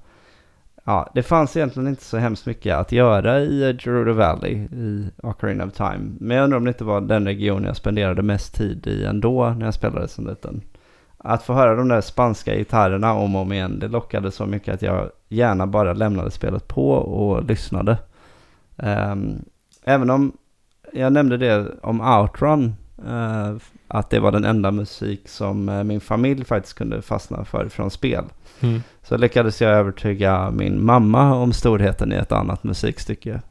ja, det fanns egentligen inte så hemskt mycket att göra i Gerudo Valley i Ocarina of Time. Men jag undrar om det inte var den region jag spenderade mest tid i ändå när jag spelade som liten. Att få höra de där spanska gitarrerna om och om igen, det lockade så mycket att jag gärna bara lämnade spelet på och lyssnade. Ehm, även om jag nämnde det om Outrun, eh, att det var den enda musik som eh, min familj faktiskt kunde fastna för från spel. Mm. Så lyckades jag övertyga min mamma om storheten i ett annat musikstycke.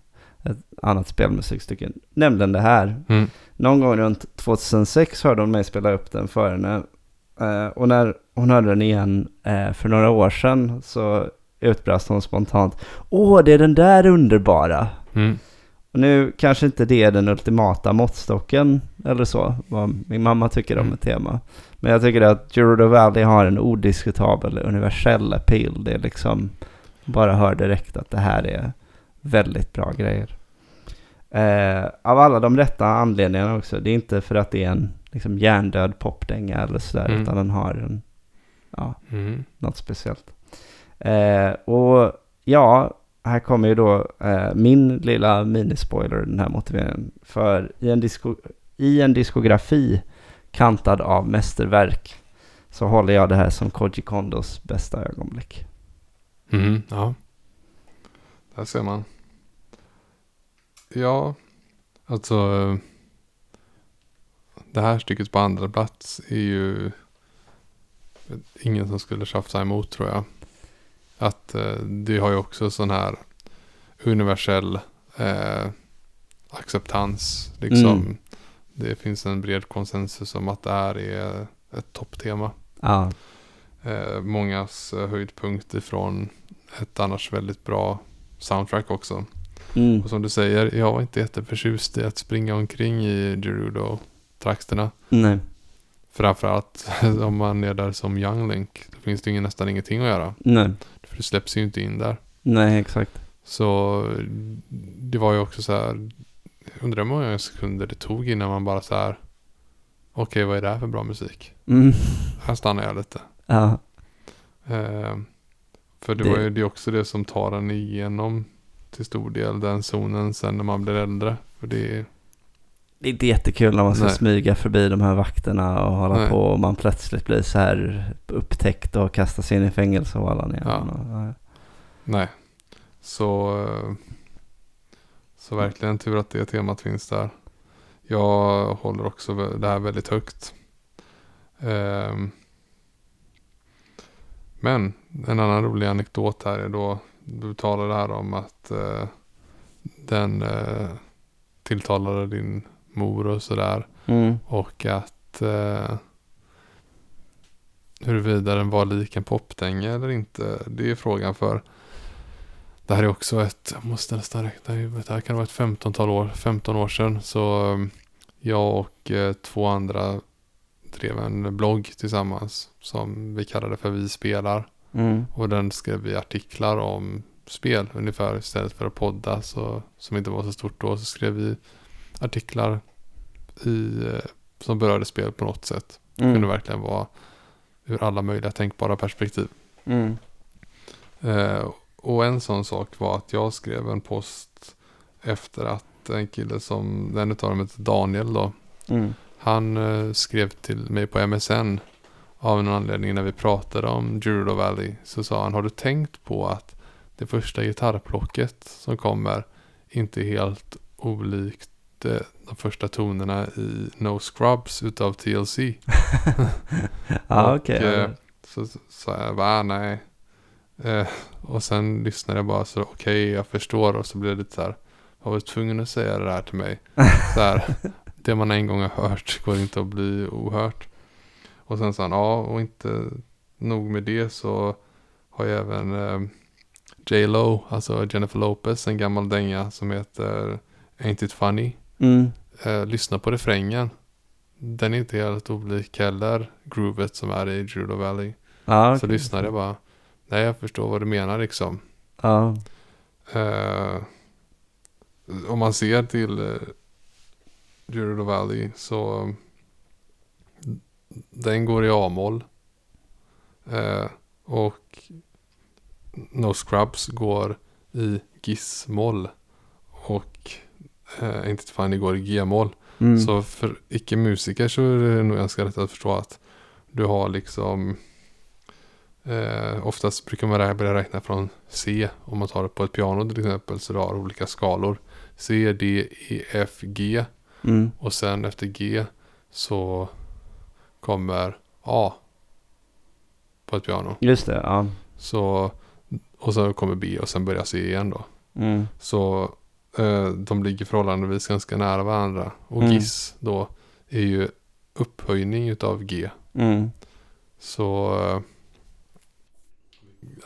Ett annat spelmusikstycke, nämligen det här. Mm. Någon gång runt 2006 hörde hon mig spela upp den för henne. Eh, och när hon hörde den igen eh, för några år sedan så utbrast hon spontant Åh, det är den där underbara! Mm. Och nu kanske inte det är den ultimata måttstocken eller så, vad min mamma tycker om Mm. ett tema. Men jag tycker att Gerudo Valley har en odiskutabel universell appeal. Det är liksom, bara hör direkt att det här är väldigt bra grejer. Eh, av alla de rätta anledningarna också. Det är inte för att det är en liksom, hjärndöd popdänga eller sådär, Mm. utan den har en, ja, Mm. något speciellt. Eh, och ja, här kommer ju då eh, min lilla minispoiler, den här motiveringen. För i en, disko, i en diskografi kantad av mästerverk så håller jag det här som Koji Kondos bästa ögonblick. Mm. Ja. Där ser man. Ja, alltså. Det här stycket på andra plats är ju ingen som skulle tjafsa emot tror jag. Att eh, det har ju också sån här universell eh, acceptans. Liksom. Mm. Det finns en bred konsensus om att det här är ett topptema. Ja. Eh, mångas höjdpunkt ifrån ett annars väldigt bra soundtrack också. Mm. Och som du säger, jag var inte jätteförtjust i att springa omkring i Gerudo-trakterna. Nej. Framförallt om man är där som Young Link. Då finns det ju nästan ingenting att göra. Nej. För det släpps ju inte in där. Nej, exakt. Så det var ju också så här. Undrar hur många sekunder det tog innan man bara så här. Okej, vad är det här för bra musik? Mm. Här stannar jag lite. Ja. Eh, för det, Det- var ju det är också det som tar en igenom till stor del den zonen sen när man blir äldre. För det är, Det är inte jättekul när man ska Nej. smyga förbi de här vakterna och hålla Nej. på och man plötsligt blir så här upptäckt och kastas in i fängelse och alla ner. Ja. Ja. nej. Så, eh, så verkligen tur att det temat finns där. Jag håller också det här väldigt högt. Ehm, men en annan rolig anekdot här är då du talade här om att eh, den eh, tilltalade din mor och sådär. Mm. Och att eh, huruvida den var lik en popdänga eller inte. Det är frågan för det här är också ett, jag måste nästan räkna i huvudet, det här kan vara ett 15-tal år, 15 år sedan. Så eh, jag och eh, två andra drev en blogg tillsammans som vi kallade för Vi spelar. Mm. Och den skrev vi artiklar om spel ungefär istället för att podda så, som inte var så stort då. Så skrev vi artiklar i, eh, som berörde spel på något sätt. Det kunde Mm. verkligen vara ur alla möjliga tänkbara perspektiv. Mm. Eh, och en sån sak var att jag skrev en post efter att en kille som, den utav dem heter Daniel då. Mm. Han eh, skrev till mig på MSN av en anledning när vi pratade om Gerudo Valley. Så sa han, har du tänkt på att det första gitarrplocket som kommer inte är helt olikt eh, de första tonerna i No Scrubs utav TLC. Ja, Och, okej. eh, Så sa jag bara, nej. Eh, och sen lyssnade jag bara så, okej jag förstår. Och så blev det lite så här, jag var tvungen att säga det här till mig. Så här, det man en gång har hört går inte att bli ohört. Och sen sa han, ja och inte nog med det så har jag även eh, J Lo, alltså Jennifer Lopez, en gammal dänga som heter Ain't It Funny. Mm. Eh, lyssna på refrängen. Den är inte helt olik heller groovet som är i Judo Valley. Ja, Så okej. lyssnade jag bara. Nej, jag förstår vad du menar liksom. Ja. Eh, om man ser till uh, Judo Valley så den går i A-moll. Eh, och No Scrubs går i Giss-moll. Och uh, Inte Funny går i G-moll. Mm. Så för icke-musiker så är det nog ganska lätt att förstå att du har liksom eh, oftast brukar man börja räkna från C om man tar det på ett piano till exempel så du har olika skalor C, D, E, F, G Mm. och sen efter G så kommer A på ett piano. Just det, ja. Så, och så kommer B och sen börjar C igen då. Mm. Så eh, de ligger förhållandevis ganska nära varandra. Och Mm. Giss då är ju upphöjning utav G. Mm. Så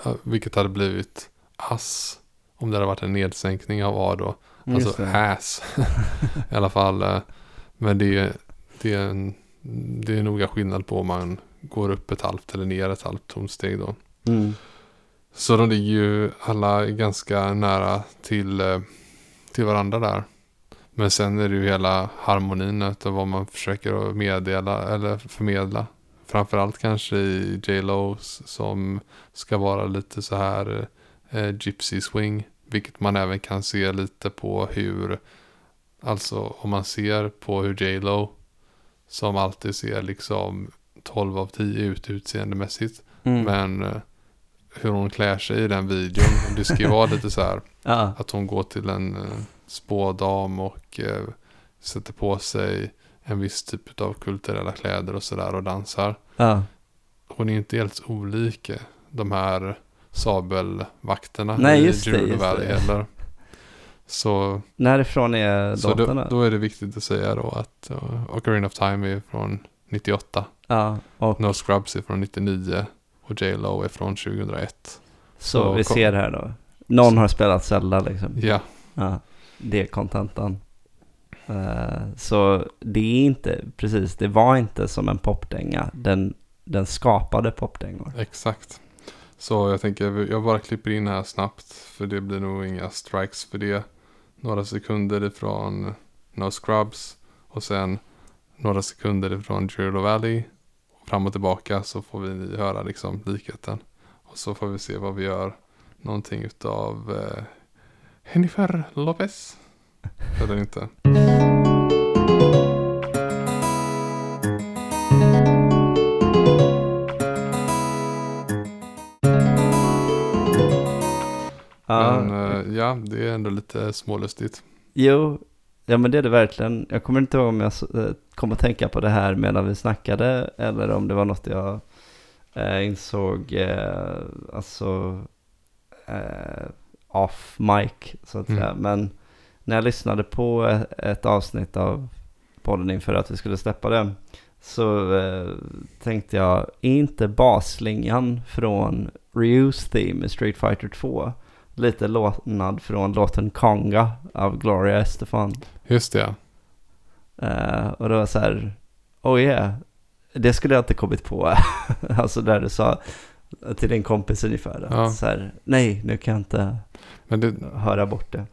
eh, vilket hade blivit ass om det hade varit en nedsänkning av A då. Just Alltså ass i alla fall. eh, Men det är, det är en det är noga skillnad på om man går upp ett halvt eller ner ett halvt tonsteg då. Mm. Så de ligger ju alla ganska nära till, eh, till varandra där. Men sen är det ju hela harmonin av vad man försöker meddela eller förmedla. Framförallt kanske i J.Lo som ska vara lite så här eh, gypsy swing. Vilket man även kan se lite på hur, alltså om man ser på hur J.Lo som alltid ser liksom 12 av 10 ut utseendemässigt. Mm. Men eh, hur hon klär sig i den videon. Det ska ju vara lite så här Ja. att hon går till en eh, spådam och eh, sätter på sig en viss typ av kulturella kläder och sådär och dansar. Ja. hon är inte helt olik de här sabelvakterna Nej, i just Valley heller. Så, Närifrån är så då, då är det viktigt att säga då att uh, Ocarina of Time är från 98. Ja, och No Scrubs är från 99 och J.Lo är från 2001. så, så vi kom- ser här då. Någon har spelat Zelda liksom. Ja, Ja, det är kontentan. Eh, så det är inte, precis, det var inte som en popdänga. Den, den skapade popdängor. exakt. Så jag tänker, jag bara klipper in här snabbt. För det blir nog inga strikes för det. Några sekunder ifrån No Scrubs. Och sen några sekunder ifrån Gerudo Valley. Fram och tillbaka så får vi höra liksom likheten. Och så får vi se vad vi gör. Någonting utav eh, Jennifer Lopez. Eller inte. Men eh, ja, det är ändå lite smålustigt. Jo, ja men det är det verkligen. Jag kommer inte ihåg om jag eh, kom att tänka på det här medan vi snackade eller om det var något jag eh, insåg, eh, alltså eh, off mic så att Mm. säga. Men när jag lyssnade på ett, ett avsnitt av podden inför att vi skulle släppa det så eh, tänkte jag, är inte basslingan från Ryus theme i Street Fighter 2 lite lånad från låten Konga av Gloria Estefan? Just det, ja. Eh, och det var så här, oh yeah, det skulle jag inte kommit på. alltså där du sa till din kompis ungefär, att Ja. så här, nej, nu kan jag inte Men det, höra bort det.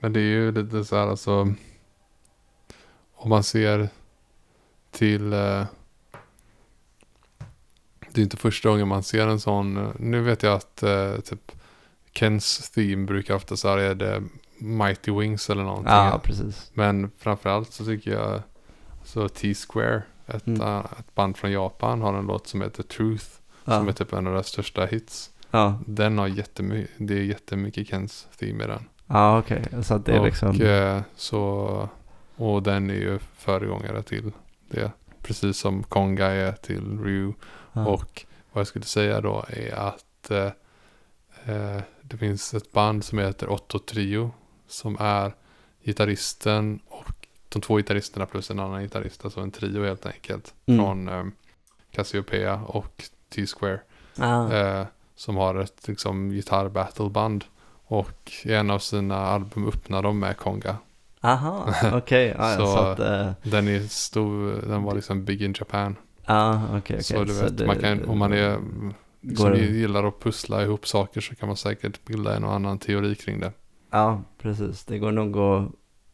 Men det är ju lite så här alltså. Om man ser till. Eh, det är inte första gången man ser en sån. eh, Nu vet jag att eh, typ Kens theme brukar ofta så här är det Mighty Wings eller någonting. Ja, precis. Men framförallt så tycker jag så T-Square. Ett, Mm. eh, ett band från Japan har en låt som heter Truth. Ja, Som är typ en av deras största hits. ja. Den har jättemycket, det är jättemycket Kens theme i den. ja okej. Så att det är och, liksom, eh, så, och den är ju föregångare till det. Precis som Konga är till Ryu. ja. Och vad jag skulle säga då är att eh, eh, det finns ett band som heter Otto Trio. Som är gitarristen och de två gitarristerna plus en annan gitarrist. Alltså en trio helt enkelt. Mm. Från eh, Cassiopeia och T-Square. Ah. Eh, som har ett liksom gitarr-battleband. Och i en av sina album öppnar de med Konga. Aha, okej. Ja, Så- så, att, eh, Den är stor, den var liksom big in Japan. ja, okej, okej. så du vet, det- man kan, om man är, Går det- gillar att pussla ihop saker så kan man säkert bilda en och annan teori kring det. Ja, precis. Det går nog att...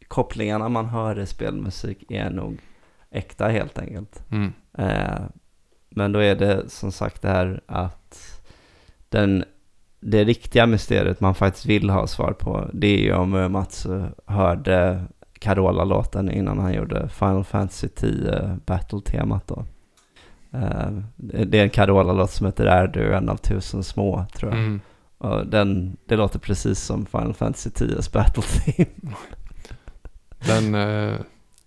Kopplingarna man hör i spelmusik är nog äkta helt enkelt. Mm. Eh, men då är det som sagt det här att den, det riktiga mysteriet man faktiskt vill ha svar på det är ju om eh, Mats eh, hörde Carola-låten innan han gjorde Final Fantasy 10 Battle-temat då. Eh, det är en Carola-låt som heter Är du en av tusen små tror jag. Mm. Och den, det låter precis som Final Fantasy 10s Battle-theme. Den eh,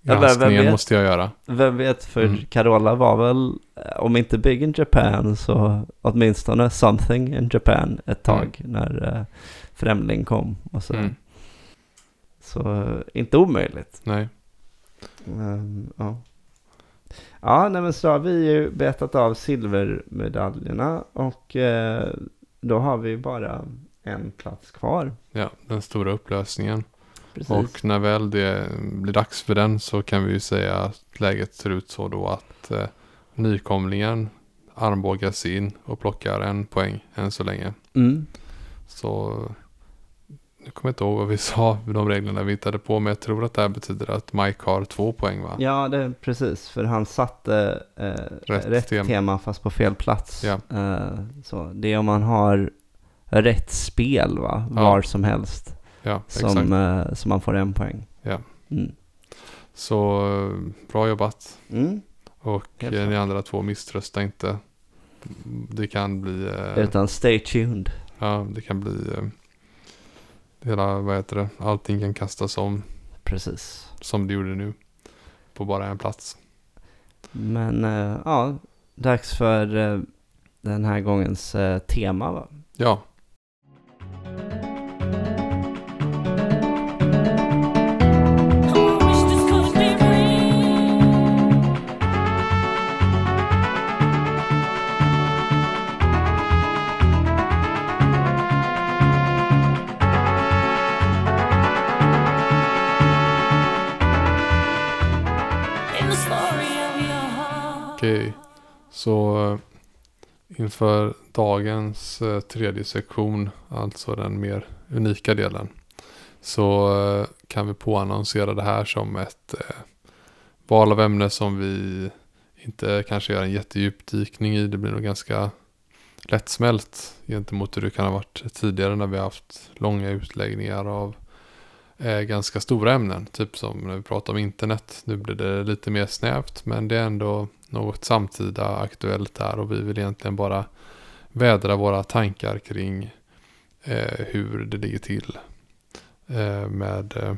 granskningen vet? måste jag göra. Vem vet, för Mm. Carola var väl, eh, om inte big in Japan så åtminstone something in Japan ett tag när uh, Främling kom och så. Mm. Så eh, inte omöjligt. Nej. Ehm, ja. Ja, nej men så har vi ju betat av silvermedaljerna och eh, då har vi bara en plats kvar. Ja, den stora upplösningen. Precis. Och när väl det blir dags för den så kan vi ju säga att läget ser ut så då att eh, nykomlingen armbågas in och plockar en poäng än så länge. Mm. Så nu kommer jag inte ihåg vad vi sa de reglerna vi hittade på. Men jag tror att det här betyder att Mike har två poäng va? Ja, det precis. För han satte eh, Rätt rätt, tema. tema. fast på fel plats. Ja. Eh, så det är om man har rätt spel va? Ja. Var som helst. Ja. Som, eh, som man får en poäng. Ja. Mm. Så eh, bra jobbat. Mm. Och Helt eh, klart. ni andra två misströsta inte. Det kan bli, eh, Utan stay tuned. ja det kan bli, hela, vad heter det, allting kan kastas om Precis. som det gjorde nu. På bara en plats. Men eh, ja, dags för eh, den här gångens eh, tema va? Ja, Så eh, inför dagens eh, tredje sektion, alltså den mer unika delen, så eh, kan vi påannonsera det här som ett val av ämne som vi inte kanske gör en jättedjupdykning i. Det blir nog ganska lättsmält gentemot hur det kan ha varit tidigare när vi har haft långa utläggningar av eh, ganska stora ämnen. Typ som när vi pratar om internet. Nu blir det lite mer snävt men det är ändå något samtida aktuellt här och vi vill egentligen bara vädra våra tankar kring eh, hur det ligger till eh, med eh,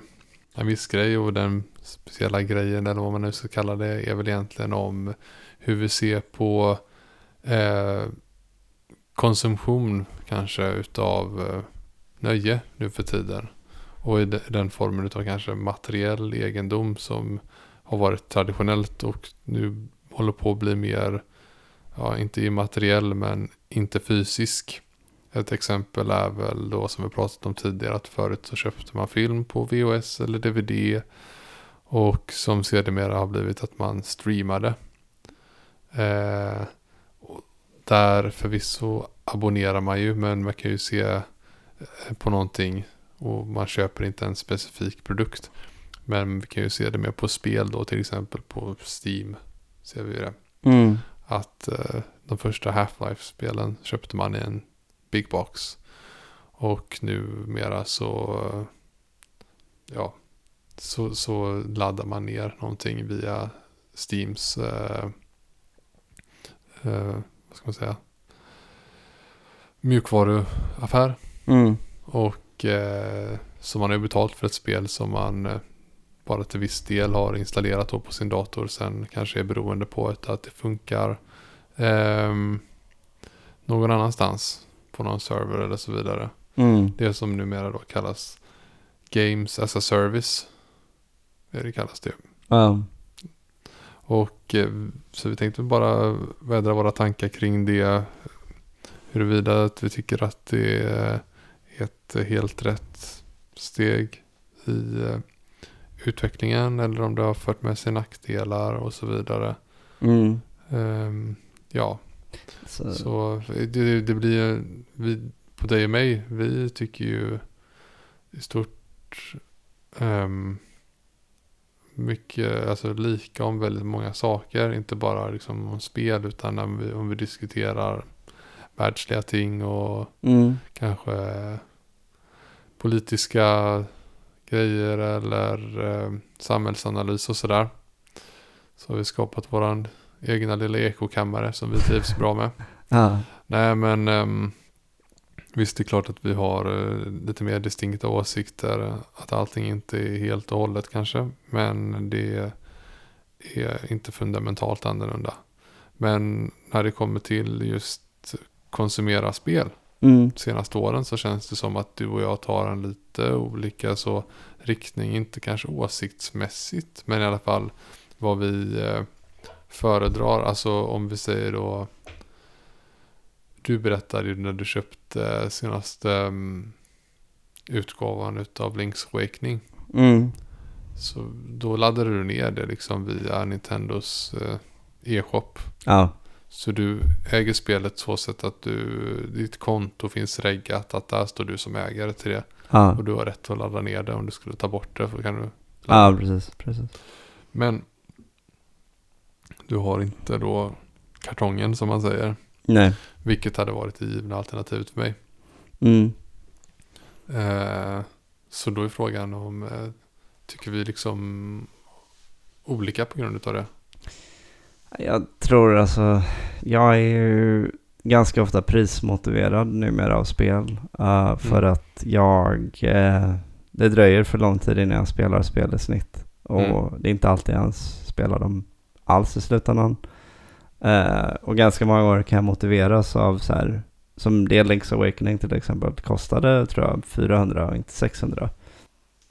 en viss grej och den speciella grejen eller vad man nu ska kalla det är väl egentligen om hur vi ser på eh, konsumtion kanske utav eh, nöje nu för tiden. Och i den formen utav kanske materiell egendom som har varit traditionellt och nu håller på att bli mer, ja inte immateriell men inte fysisk. Ett exempel är väl då som vi pratat om tidigare att förut så köpte man film på VHS eller DVD. Och som sedermera har blivit att man streamade. Eh, där förvisso abonnerar man ju men man kan ju se eh, på någonting och man köper inte en specifik produkt. Men vi kan ju se det mer på spel då till exempel på Steam. Ser vi det. Mm. Att eh, de första Half-Life-spelen köpte man i en Big Box. Och numera så, eh, ja, så, så laddar man ner någonting via Steams, eh, eh, vad ska man säga, mjukvaruaffär. Mm. Och eh, så man har ju betalt för ett spel som man eh, bara till viss del har installerat på sin dator. Sen kanske är beroende på att, det funkar ehm, någon annanstans på någon server eller så vidare. Mm. Det som numera då kallas Games as a Service. Det är det kallas det. Ja. Och eh, så vi tänkte bara vädra våra tankar kring det. Huruvida att vi tycker att det är ett helt rätt steg i eh, utvecklingen. Eller om det har fört med sig nackdelar och så vidare. Mm. Ehm, ja, Så, så det, det blir vi, på dig och mig. Vi tycker ju i stort ehm, mycket, alltså lika om väldigt många saker. Inte bara liksom om spel utan när vi, om vi diskuterar världsliga ting och mm. kanske politiska grejer eller eh, samhällsanalys och sådär. Så har vi skapat våran egna lilla ekokammare som vi trivs bra med. Ja. Nej men um, visst det är klart att vi har eh, lite mer distinkta åsikter. Att allting inte är helt och hållet kanske. Men det är inte fundamentalt annorlunda. Men när det kommer till just konsumera spel Mm. senaste åren så känns det som att du och jag tar en lite olika så riktning. Inte kanske åsiktsmässigt men i alla fall vad vi eh, föredrar. Alltså om vi säger då du berättade ju när du köpte senaste um, utgåvan utav Link's Awakening. Mm. Så då laddade du ner det liksom via Nintendos eh, e-shop. Ja. Så du äger spelet så sätt att du, ditt konto finns reggat att där står du som ägare till det. Ja. Och du har rätt att ladda ner det om du skulle ta bort det. För kan du Ja, precis. precis. Men du har inte då kartongen som man säger. Nej. Vilket hade varit det givna alternativet för mig. Mm. Eh, så då är frågan om eh, tycker vi liksom olika på grund av det? Jag tror alltså, jag är ju ganska ofta prismotiverad numera av spel. eh, för Mm. att jag, eh, det dröjer för lång tid innan jag spelar spel i snitt. Och Mm. det är inte alltid jag ens spelar dem alls i slutändan. Eh, och ganska många gånger kan jag motiveras av så här, som det Link's Awakening till exempel kostade tror jag 400 och inte 600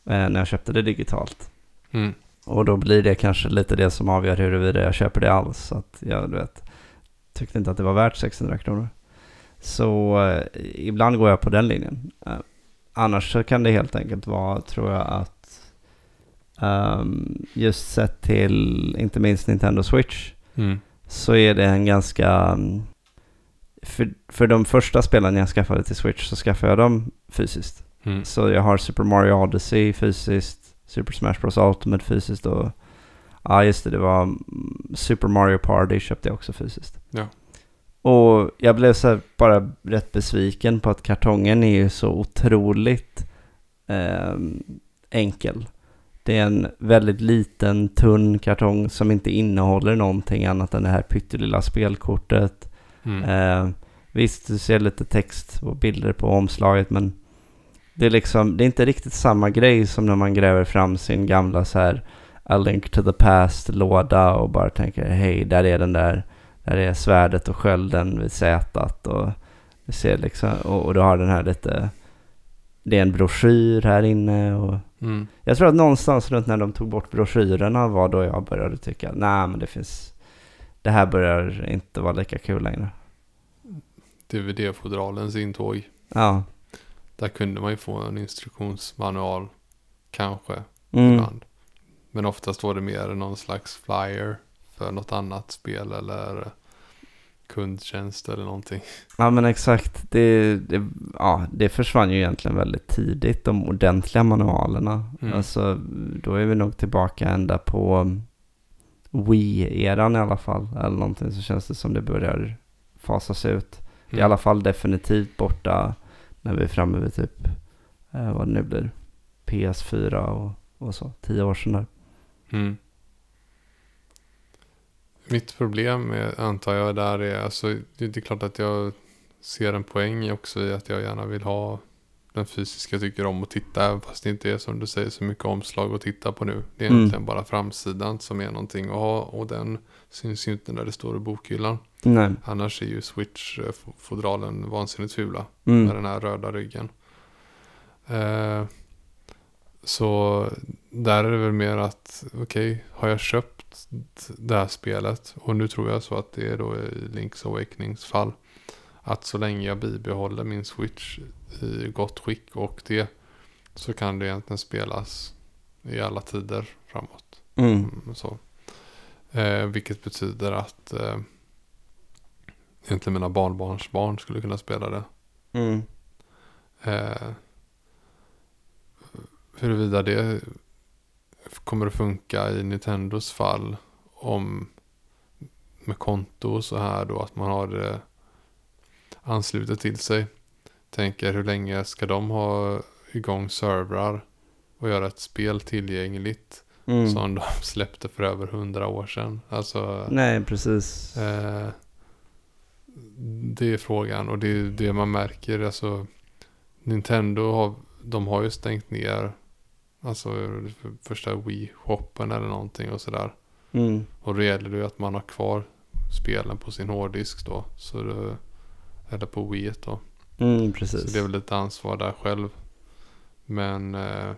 eh, när jag köpte det digitalt. Mm. Och då blir det kanske lite det som avgör huruvida jag köper det alls. Så att jag du vet, tyckte inte att det var värt 600 kronor. Så eh, ibland går jag på den linjen. Eh, annars så kan det helt enkelt vara, tror jag, att ehm, just sett till inte minst Nintendo Switch Mm. så är det en ganska... För, för de första spelen jag skaffade till Switch så skaffade jag dem fysiskt. Mm. Så jag har Super Mario Odyssey fysiskt, Super Smash Bros Ultimate fysiskt och... Ja just det, det var mm, Super Mario Party köpte jag också fysiskt. Ja. Och jag blev så här bara rätt besviken på att kartongen är ju så otroligt ehm, enkel. Det är en väldigt liten, tunn kartong som inte innehåller någonting annat än det här pyttelilla spelkortet. Mm. Eh, visst, du ser lite text och bilder på omslaget, men det är liksom, det är inte riktigt samma grej som när man gräver fram sin gamla så här A Link to the Past-låda och bara tänker hej, där är den där, där är svärdet och skölden vid sätet och ser liksom, och, och du har den här lite, det är en broschyr här inne och Mm. jag tror att någonstans runt när de tog bort broschyrerna var då jag började tycka, nej men det finns, det här börjar inte vara lika kul längre. DVD-fodralens intåg. Ja. Där kunde man ju få en instruktionsmanual. Kanske. Mm. Ibland. Men oftast var det mer någon slags flyer. För något annat spel eller kundtjänst eller någonting. Ja men exakt, det, det, ja, det försvann ju egentligen väldigt tidigt, de ordentliga manualerna. Mm. Alltså, då är vi nog tillbaka ända på Wii-eran i alla fall. Eller någonting så känns det som det börjar fasas ut. Det är i Mm. alla fall definitivt borta när vi är framme vid typ, eh, vad det nu blir, PS4 och, och så, tio år sedan där. Mm. Mitt problem med, antar jag där är, alltså det är klart att jag ser en poäng också i att jag gärna vill ha den fysiska jag tycker om att titta, fast det inte är som du säger så mycket omslag att titta på nu. Det är Mm. egentligen bara framsidan som är någonting att ha och den syns ju inte när det står i bokhyllan. Nej. Annars är ju Switch-fodralen vansinnigt fula med Mm. den här röda ryggen. Eh, så där är det väl mer att, okej, har jag köpt det här spelet och nu tror jag så att det är då i Link's Awakenings fall. Att så länge jag bibehåller min Switch i gott skick och det så kan det egentligen spelas i alla tider framåt. Mm. Mm, så. Eh, vilket betyder att eh, egentligen mina barnbarns barn skulle kunna spela det. Mm. Eh, huruvida det kommer att funka i Nintendos fall om med konto och så här då att man har det anslutet till sig. Tänker hur länge ska de ha igång servrar och göra ett spel tillgängligt Mm. som de släppte för över hundra år sedan. Alltså Nej, precis. Eh, det är frågan och det är det man märker. Alltså, Nintendo har, de har ju stängt ner alltså för- första Wii-shoppen eller någonting och sådär. Mm. Och då gäller det ju att man har kvar spelen på sin hårddisk då. Så det, eller på Wii då. Mm, Så precis. det är väl lite ansvar där själv. Men eh,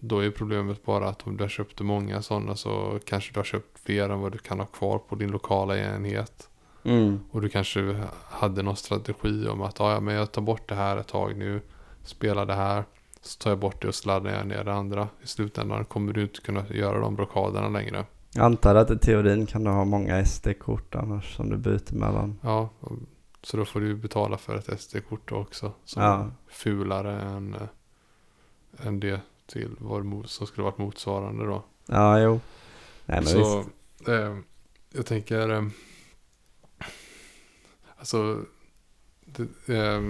då är problemet bara att om du har köpt många sådana så kanske du har köpt fler än vad du kan ha kvar på din lokala enhet. Mm. Och du kanske hade någon strategi om att ah, ja, men jag tar bort det här ett tag nu. Spelar det här. Så tar jag bort det och sladdar jag ner det andra. I slutändan kommer du inte kunna göra de blockaderna längre. Jag antar att i teorin kan du ha många SD-kort annars som du byter mellan. Ja, så då får du betala för ett SD-kort också. Som Ja. är fulare än, eh, än det till vad som skulle varit motsvarande då. Ja, jo. Nej, men så visst. eh, jag tänker, eh, alltså det, eh,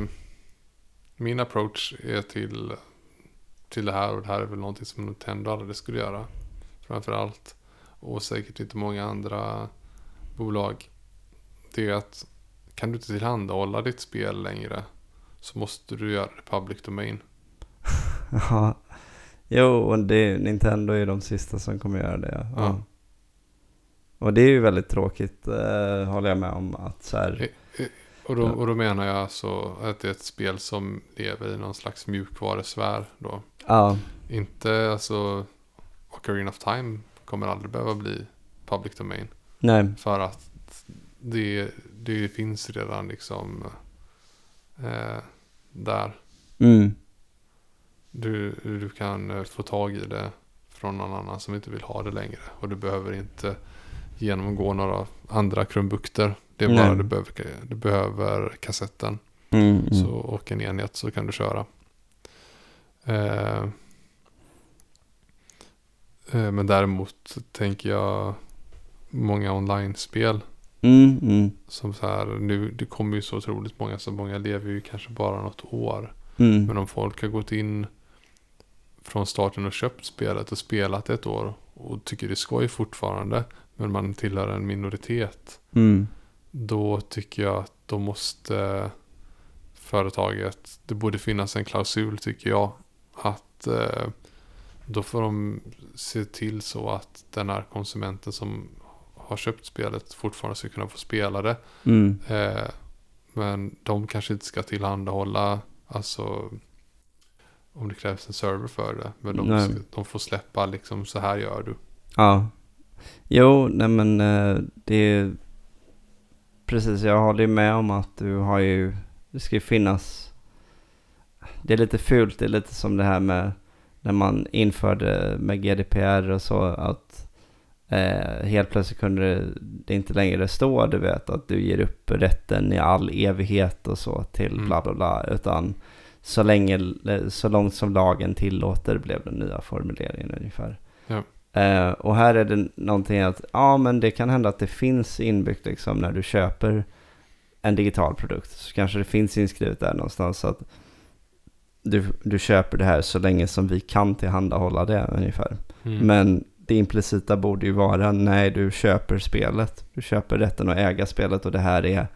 min approach är till, till det här och det här är väl någonting som Nintendo aldrig skulle göra. Framförallt. Och säkert inte många andra bolag. Det är att kan du inte tillhandahålla ditt spel längre så måste du göra det public domain. Ja. Jo, och det, Nintendo är de sista som kommer göra det. Ja. Ja. Och det är ju väldigt tråkigt, eh, håller jag med om. Att så här, Och då, och då menar jag alltså att det är ett spel som lever i någon slags mjukvarusfär då. ja, Inte alltså Ocarina of Time kommer aldrig behöva bli public domain. nej, För att det, det finns redan liksom eh, där. mm, Du, du kan eh, få tag i det från någon annan som inte vill ha det längre. Och du behöver inte genomgå några andra krumbukter. Det är bara Nej. du behöver, du behöver kassetten. mm, mm. Så, och en enhet så kan du köra. Eh, eh, men däremot tänker jag många online-spel. Mm, mm, Som så här, nu, det kommer ju så otroligt många, så många lever ju kanske bara något år. mm, Men om folk har gått in från starten och köpt spelet och spelat ett år och tycker det är skoj fortfarande, men man tillhör en minoritet, mm, då tycker jag att då måste företaget, det borde finnas en klausul tycker jag, att eh, då får de se till så att den här konsumenten som har köpt spelet fortfarande ska kunna få spela det. mm, Eh, men de kanske inte ska tillhandahålla, alltså om det krävs en server för det. Men de, ska, de får släppa liksom, så här gör du. ja. Jo, nej men eh, det är precis, jag håller ju med om att du har ju, det ska ju finnas, det är lite fult, det är lite som det här med när man införde med GDPR och så att eh, helt plötsligt kunde det, det inte längre stå, du vet, att du ger upp rätten i all evighet och så till Mm. bla bla bla, utan så länge, så långt som lagen tillåter blev den nya formuleringen ungefär. Ja. Eh, och här är det någonting att, ja men det kan hända att det finns inbyggt liksom när du köper en digital produkt. Så kanske det finns inskrivet där någonstans att du, du köper det här så länge som vi kan tillhandahålla det ungefär. Mm. Men det implicita borde ju vara, nej du köper spelet. Du köper rätten att äga spelet och det här är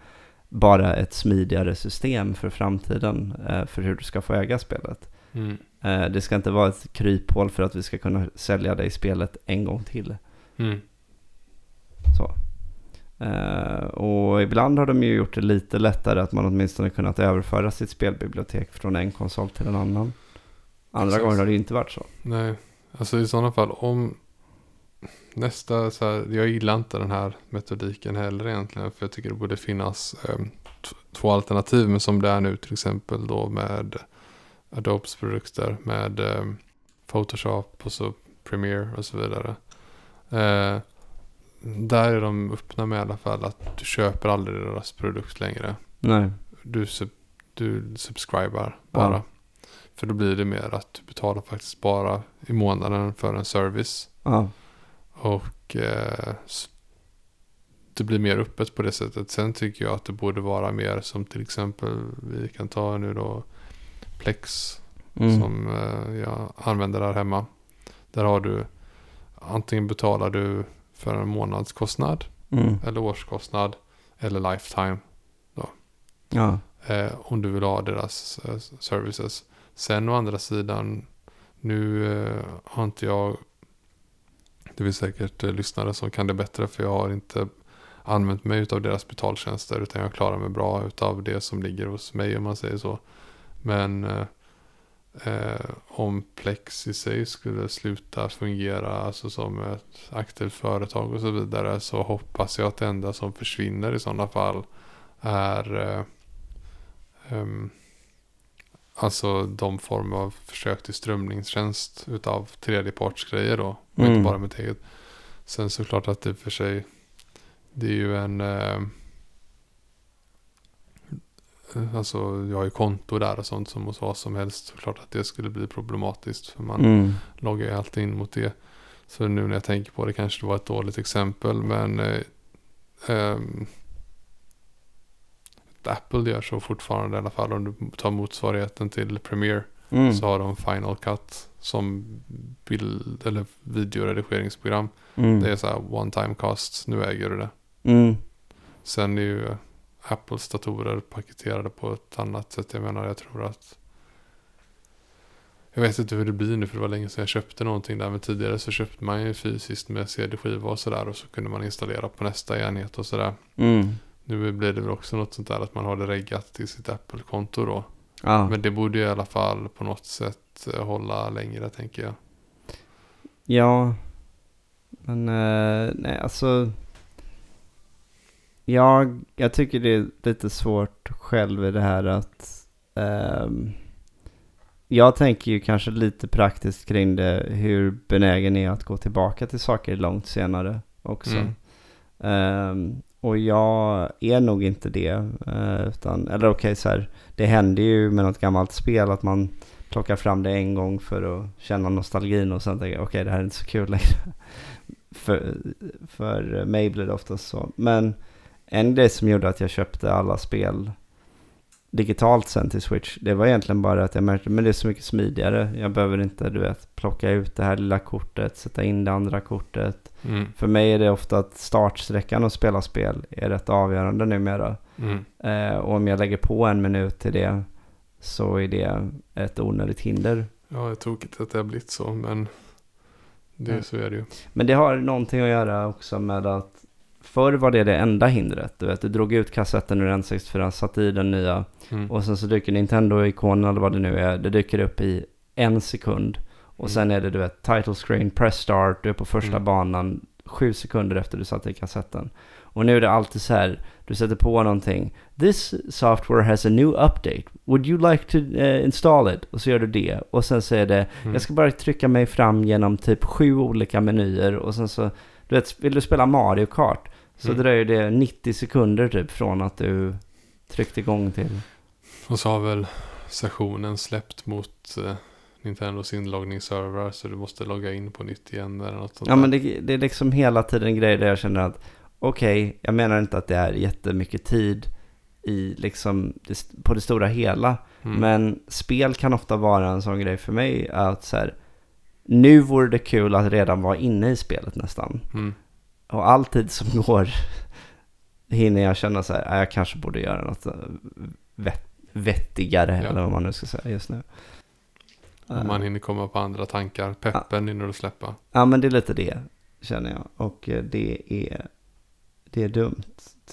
bara ett smidigare system för framtiden eh, för hur du ska få äga spelet. Mm. Eh, det ska inte vara ett kryphål för att vi ska kunna sälja dig spelet en gång till. Mm. Så. Eh, och ibland har de ju gjort det lite lättare att man åtminstone kunnat överföra sitt spelbibliotek från en konsol till en annan. Andra gånger har det ju inte varit så. Nej, alltså i sådana fall om nästa så här, jag gillar inte den här metodiken heller egentligen. För jag tycker det borde finnas eh, två alternativ. Men som det är nu till exempel då med Adobes produkter. Med eh, Photoshop och så Premiere och så vidare. Eh, där är de öppna med i alla fall att du köper aldrig deras produkt längre. Nej. Du, sub, du subscribar bara. Ja. För då blir det mer att du betalar faktiskt bara i månaden för en service. Ja. Och eh, det blir mer öppet på det sättet. Sen tycker jag att det borde vara mer som till exempel vi kan ta nu då Plex Mm. som eh, jag använder där hemma. Där har du antingen betalar du för en månadskostnad Mm. eller årskostnad eller lifetime Ja. eh, om du vill ha deras eh, services. Sen å andra sidan, nu eh, har inte jag, det finns säkert eh, lyssnare som kan det bättre för jag har inte använt mig av deras betaltjänster utan jag klarar mig bra utav det som ligger hos mig om man säger så. Men eh, eh, om Plex i sig skulle sluta fungera alltså som ett aktivt företag och så vidare så hoppas jag att det enda som försvinner i sådana fall är eh, ehm, alltså de former av försök till strömningstjänst utav tredjepartsgrejer då. Och Mm. inte bara mitt eget. Sen såklart att det för sig det är ju en eh, Alltså jag har ju konto där och sånt som hos vad som helst. Såklart att det skulle bli problematiskt. För man Mm. loggar ju alltid in mot det. Så nu när jag tänker på det kanske det var ett dåligt exempel. Men eh, ehm, Apple gör så fortfarande i alla fall. Om du tar motsvarigheten till Premiere. Mm. Så har de Final Cut som bild eller videoredigeringsprogram. Mm. Det är så här one time cost. Nu äger du det. Mm. Sen är ju Apples datorer paketerade på ett annat sätt. Jag menar jag tror att Jag vet inte hur det blir nu för det var länge sedan jag köpte någonting där. Men tidigare så köpte man ju fysiskt med CD-skiva och sådär. Och så kunde man installera på nästa enhet och sådär. Mm. Nu blir det väl också något sånt där att man har det reggat till sitt Apple-konto då. Ja. Men det borde ju i alla fall på något sätt eh, hålla längre tänker jag. Ja, men eh, nej alltså. Jag, jag tycker det är lite svårt själv i det här att. ehm, jag tänker ju kanske lite praktiskt kring det. Hur benägen är jag att gå tillbaka till saker långt senare också. Mm. Ehm, och jag är nog inte det. eh, utan, eller okej så här. Det händer ju med något gammalt spel att man plockar fram det en gång för att känna nostalgin och sen tänker okej det här är inte så kul längre. för, för mig blir det oftast så. Men en grej som gjorde att jag köpte alla spel digitalt sen till Switch, det var egentligen bara att jag märkte men det är så mycket smidigare. Jag behöver inte, du vet, plocka ut det här lilla kortet, sätta in det andra kortet. Mm. För mig är det ofta att startsträckan att spela spel är rätt avgörande numera. Mm. Eh, och om jag lägger på en minut till det så är det ett onödigt hinder. Ja, det är tokigt att det har blivit så. Men det, Ja. så är det ju. Men det har någonting att göra också med att förr var det det enda hindret. Du vet, du drog ut kassetten ur N64, satte i den nya Mm. och sen så dyker Nintendo-ikonen eller vad det nu är, det dyker upp i en sekund. Och sen är det du vet, title screen, press start, du är på första Mm. banan sju sekunder efter du satte i kassetten. Och nu är det alltid så här, du sätter på någonting. This software has a new update. Would you like to eh, install it? Och så gör du det. Och sen så är det, Mm. jag ska bara trycka mig fram genom typ sju olika menyer. Och sen så, du vet, vill du spela Mario Kart? Så Mm. dröjer det 90 sekunder typ från att du tryckte igång till. Och så har väl sessionen släppt mot eh, Nintendos inloggningsservrar. Så du måste logga in på nytt igen eller något sånt Ja där. men det, det är liksom hela tiden en grej där jag känner att okej, jag menar inte att det är jättemycket tid i liksom det, på det stora hela. Mm. Men spel kan ofta vara en sån grej för mig att så här, nu vore det kul att redan vara inne i spelet nästan. Mm. Och all tid som går hinner jag känna så här, "Ah, jag kanske borde göra något eh, vett, vettigare Ja. eller vad man nu ska säga just nu. Och man hinner komma på andra tankar. Peppen hinner du släppa. Ja men det är lite det känner jag. Och eh, det är, det är dumt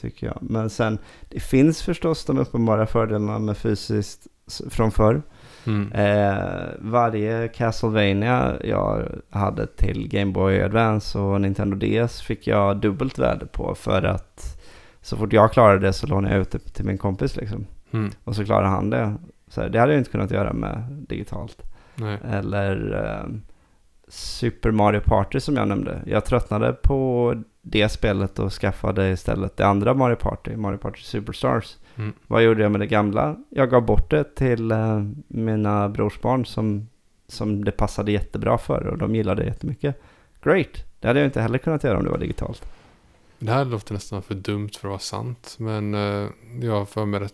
tycker jag. Men sen det finns förstås de uppenbara fördelarna med fysiskt från förr. Mm. Eh, varje Castlevania jag hade till Game Boy Advance och Nintendo DS fick jag dubbelt värde på. För att så fort jag klarade det så lånade jag ut det till min kompis liksom. Mm. Och så klarade han det. Så här, det hade jag inte kunnat göra med digitalt. Nej. Eller eh, Super Mario Party som jag nämnde. Jag tröttnade på det spelet och skaffade istället det andra Mario Party, Mario Party Superstars. Mm. Vad gjorde jag med det gamla? Jag gav bort det till eh, mina brorsbarn som, som det passade jättebra för och de gillade det jättemycket. Great! Det hade jag inte heller kunnat göra om det var digitalt. Det här låter nästan för dumt för att vara sant. Men eh, jag har för mig rätt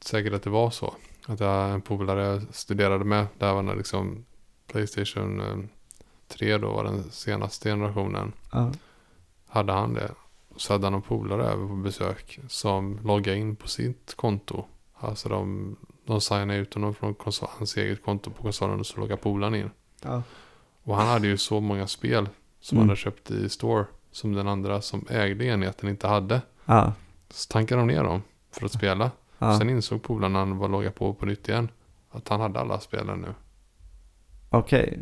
säkert att det var så. Att jag en polare jag studerade med. Där var när liksom Playstation eh, 3 då var den senaste generationen. Ja. Hade han det. Så hade han en polare över på besök. Som loggade in på sitt konto. Alltså de, de signade ut honom från konsol, hans eget konto på konsolen. Och så loggade polaren in. Ja. Och han hade ju så många spel. Som Mm. han hade köpt i store. Som den andra som ägde enheten inte hade. Ja. Så tankade de ner dem för att spela. ja. Sen insåg polaren när han var loggat på på nytt igen. Att han hade alla spelen nu. Okej.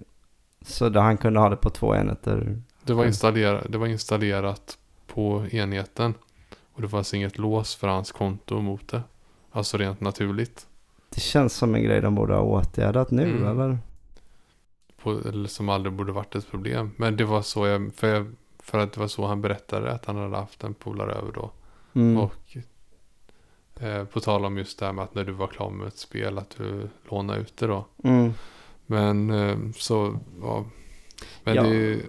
Så då han kunde ha det på två enheter? Det var, installerat, det var installerat på enheten. Och det fanns inget lås för hans konto mot det. Alltså rent naturligt. Det känns som en grej de borde ha åtgärdat nu Mm. eller? På, eller som aldrig borde varit ett problem. Men det var så jag, för, jag, för att det var så han berättade att han hade haft en polare över då. Mm. Och eh, på tal om just det här med att när du var klar med ett spel att du lånade ut det då. Mm. Men eh, så, ja. Men Ja. det är ju-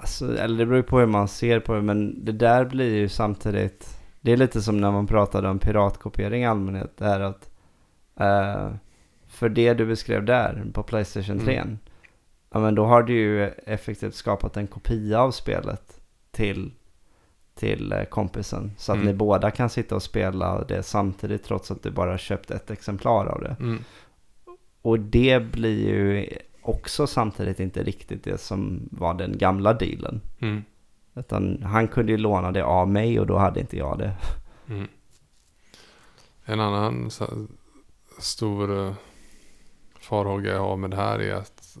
Alltså, eller det beror ju på hur man ser på det, men det där blir ju samtidigt... Det är lite som när man pratade om piratkopiering i allmänhet. Det är att... eh, för det du beskrev där på Playstation 3. Mm. Ja men då har du ju effektivt skapat en kopia av spelet till, till eh, kompisen. Så att Mm. ni båda kan sitta och spela det samtidigt trots att du bara köpt ett exemplar av det. mm, Och det blir ju också samtidigt inte riktigt det som var den gamla dealen. Mm. Utan han kunde ju låna det av mig och då hade inte jag det. Mm. En annan stor eh, farhåga jag har med det här är att,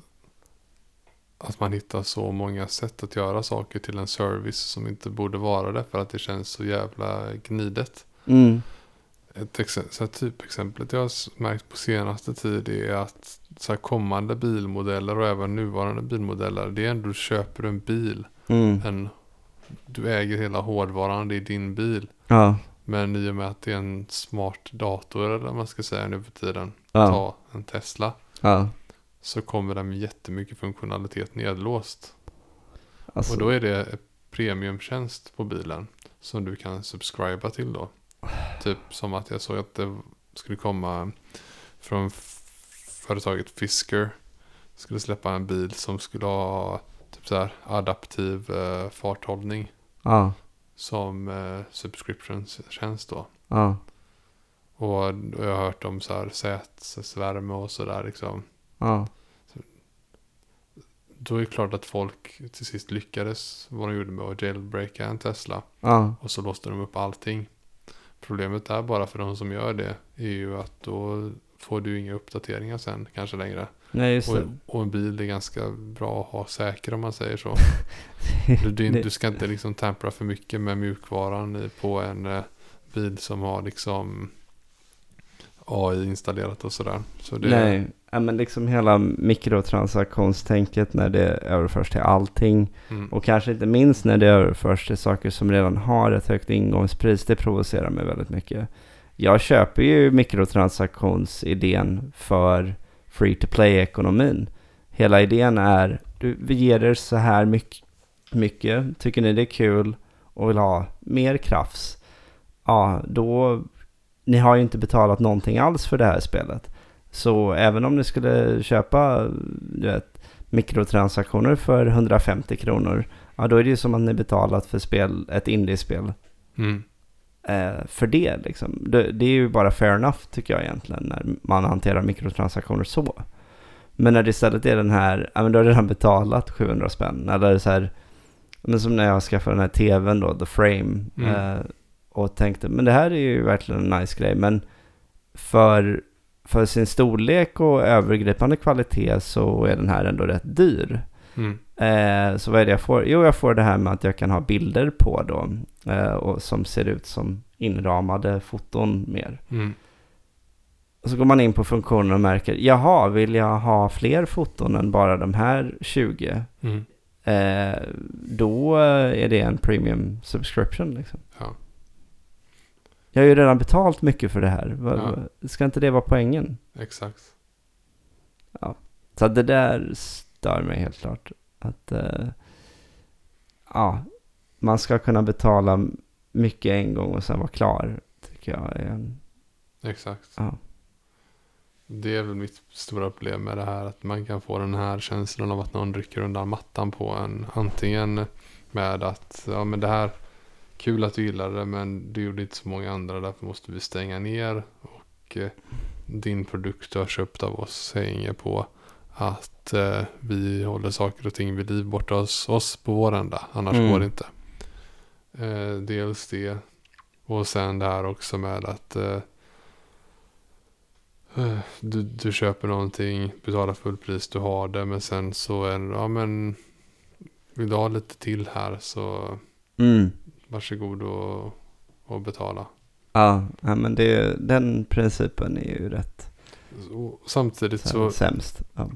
att man hittar så många sätt att göra saker till en service som inte borde vara det för att det känns så jävla gnidet. Mm. Ett så typexemplet jag har märkt på senaste tid är att så kommande bilmodeller och även nuvarande bilmodeller det är ändå du köper en bil. Mm. En, du äger hela hårdvaran, det är din bil. Ja. Men i och med att det är en smart dator eller vad man ska säga nu för tiden. Ja. Ta en Tesla. Ja. Så kommer den med jättemycket funktionalitet nedlåst. Alltså, Och då är det premiumtjänst på bilen. Som du kan subscriba till då. Typ som att jag såg att det skulle komma från företaget Fisker. Skulle släppa en bil som skulle ha typ så här adaptiv eh, farthållning. ja. Som eh, subscription-tjänst då. Ja. Och jag har hört om så här sätesvärme och sådär liksom. Ja. Då är det klart att folk till sist lyckades vad de gjorde med att jailbreaka en Tesla. Ja. Och så låste de upp allting. Problemet är bara för de som gör det är ju att då får du inga uppdateringar sen kanske längre. Nej, Och, och en bil är ganska bra att ha säker om man säger så. Du, du, ska inte liksom tampra för mycket med mjukvaran på en eh, bil som har liksom AI installerat och sådär. Så det, Nej, ja, men liksom hela mikrotransaktionstänket när det överförs till allting. Mm, Och kanske inte minst när det överförs till saker som redan har ett högt ingångspris. Det provocerar mig väldigt mycket. Jag köper ju mikrotransaktionsidén för free to play-ekonomin. Hela idén är, du, vi ger er så här mycket, mycket, tycker ni det är kul och vill ha mer krafts. Ja, då, ni har ju inte betalat någonting alls för det här spelet. Så även om ni skulle köpa, du vet, mikrotransaktioner för 150 kronor, ja då är det ju som att ni betalat för spel, ett indiespel mm, eh, för det liksom. Det, det är ju bara fair enough tycker jag egentligen när man hanterar mikrotransaktioner så. Men när det istället är den här, ja men du har redan betalat 700 spänn. Eller så här, men som när jag skaffade den här tvn då, The Frame. Mm. Eh, och tänkte, men det här är ju verkligen en nice grej. Men för, för sin storlek och övergripande kvalitet så är den här ändå rätt dyr. mm, Eh, så vad är det jag får? Jo, jag får det här med att jag kan ha bilder på då. Eh, och som ser ut som inramade foton mer. mm, Och så går man in på funktionen och märker, jaha, vill jag ha fler foton än bara de här 20? mm. Eh, då är det en premium subscription liksom. Ja. Jag har ju redan betalt mycket för det här. Ja. Ska inte det vara poängen? Exakt. Så att det där stör mig helt klart. Att eh, ja, man ska kunna betala mycket en gång och sen vara klar. Tycker jag är en, Exakt. ja. Det är väl mitt stora problem med det här. Att man kan få den här känslan av att någon rycker undan mattan på en. Antingen med att, ja men det här, kul att du gillar det men du gjorde inte så många andra. Därför måste vi stänga ner. Och eh, din produkt du har köpt av oss hänger på att eh, vi håller saker och ting vid liv borta hos oss på vår ända. Annars Mm. går det inte. Eh, dels det. Och sen det här också med att eh, Eh, Du, du köper någonting, betalar fullpris, du har det. Men sen så är det, ja men vill du ha lite till här så Mm. Varsågod och, och betala. Ja, ja, men det, den principen är ju rätt Och samtidigt så sämst. Ja.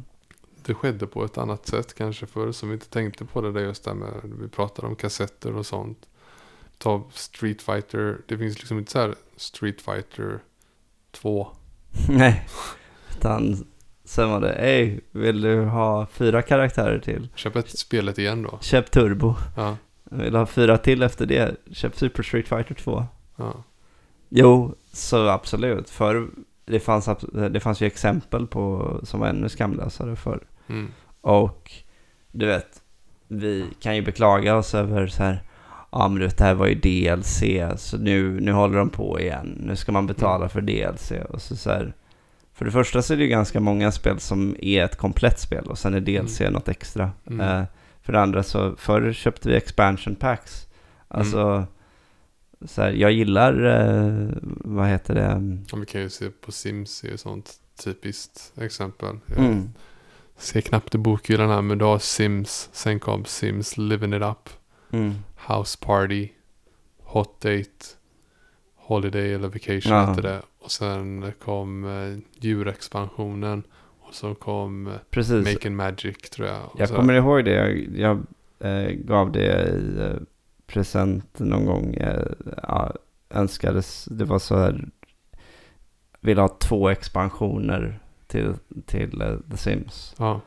det skedde på ett annat sätt kanske förr som vi inte tänkte på det där just där med, vi pratade om kassetter och sånt. Ta Street Fighter, det finns liksom inte så här Street Fighter 2. Nej, utan sen var det, hej, vill du ha fyra karaktärer till? Köp ett spelet igen då. Köp Turbo. Ja, Vill ha fyra till efter det? Köp Super Street Fighter 2. ja, Jo, så absolut. För det fanns, det fanns ju exempel på som var ännu skamlösare förr. mm, Och du vet, vi kan ju beklaga oss över så här, ja men du vet det här var ju DLC, så nu, nu håller de på igen. Nu ska man betala för DLC. Och så, så här, För det första så är det ju ganska många spel som är ett komplett spel och sen är DLC något extra. Mm. För det andra så, förr köpte vi expansion packs. Alltså, Mm. så här, jag gillar, eh, vad heter det? Ja, vi kan ju se på Sims, det är ett sånt typiskt exempel. Jag Mm. ser knappt i bokhyllan här, men du har Sims, sen kom Sims Living It Up, Mm. House Party, Hot Date, Holiday eller Vacation Ja. hette det. Och sen kom eh, djurexpansionen och så kom Precis. Make and Magic tror jag. Jag så- kommer ihåg det. Jag, jag eh, gav det i eh, present någon gång. Eh, ja, önskades, det var så här. Vill ha två expansioner till, till eh, The Sims. Ja,